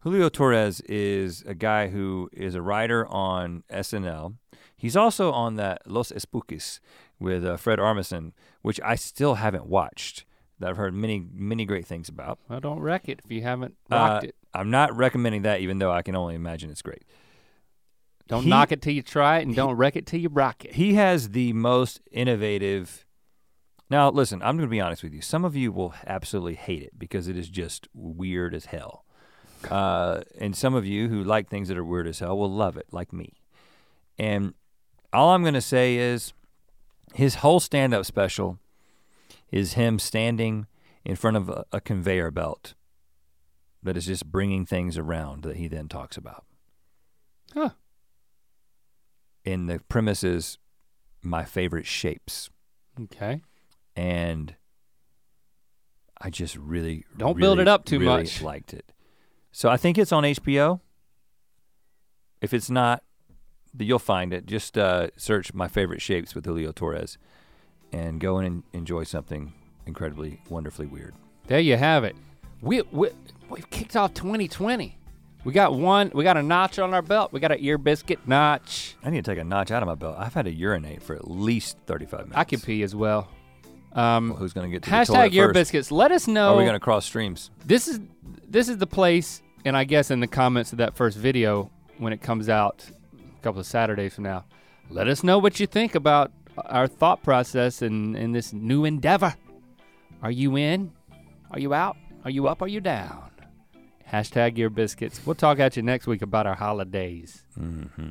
Julio Torres is a guy who is a writer on SNL. He's also on that Los Espookys with uh, Fred Armisen, which I still haven't watched. That I've heard many many great things about. Well, don't wreck it if you haven't rocked Uh, it. I'm not recommending that, even though I can only imagine it's great. Don't he- knock it till you try it, and don't wreck it till you rock it. He has the most innovative. Now, listen, I'm going to be honest with you. Some of you will absolutely hate it because it is just weird as hell. Uh, and some of you who like things that are weird as hell will love it, like me. And all I'm going to say is his whole stand up special is him standing in front of a, a conveyor belt that is just bringing things around that he then talks about. Huh. And the premise is my favorite shapes. Okay. and I just really Don't build it up too really much. Liked it, so I think it's on HBO. If it's not, you'll find it. Just uh, search "My Favorite Shapes" with Julio Torres, and go in and enjoy something incredibly, wonderfully weird. There you have it. We, we we've kicked off 2020. We got one. We got a notch on our belt. We got an ear biscuit notch. I need to take a notch out of my belt. I've had to urinate for at least thirty-five minutes. I could pee as well. Um, Well, who's going to get to the hashtag ear first? biscuits. Let us know. Are we going to cross streams? this is this is the place, and I guess in the comments of that first video when it comes out a couple of Saturdays from now, let us know what you think about our thought process in in this new endeavor. Are you in? Are you out? Are you up? Are you down? Hashtag your biscuits. We'll talk at you next week about our holidays. Mm-hmm.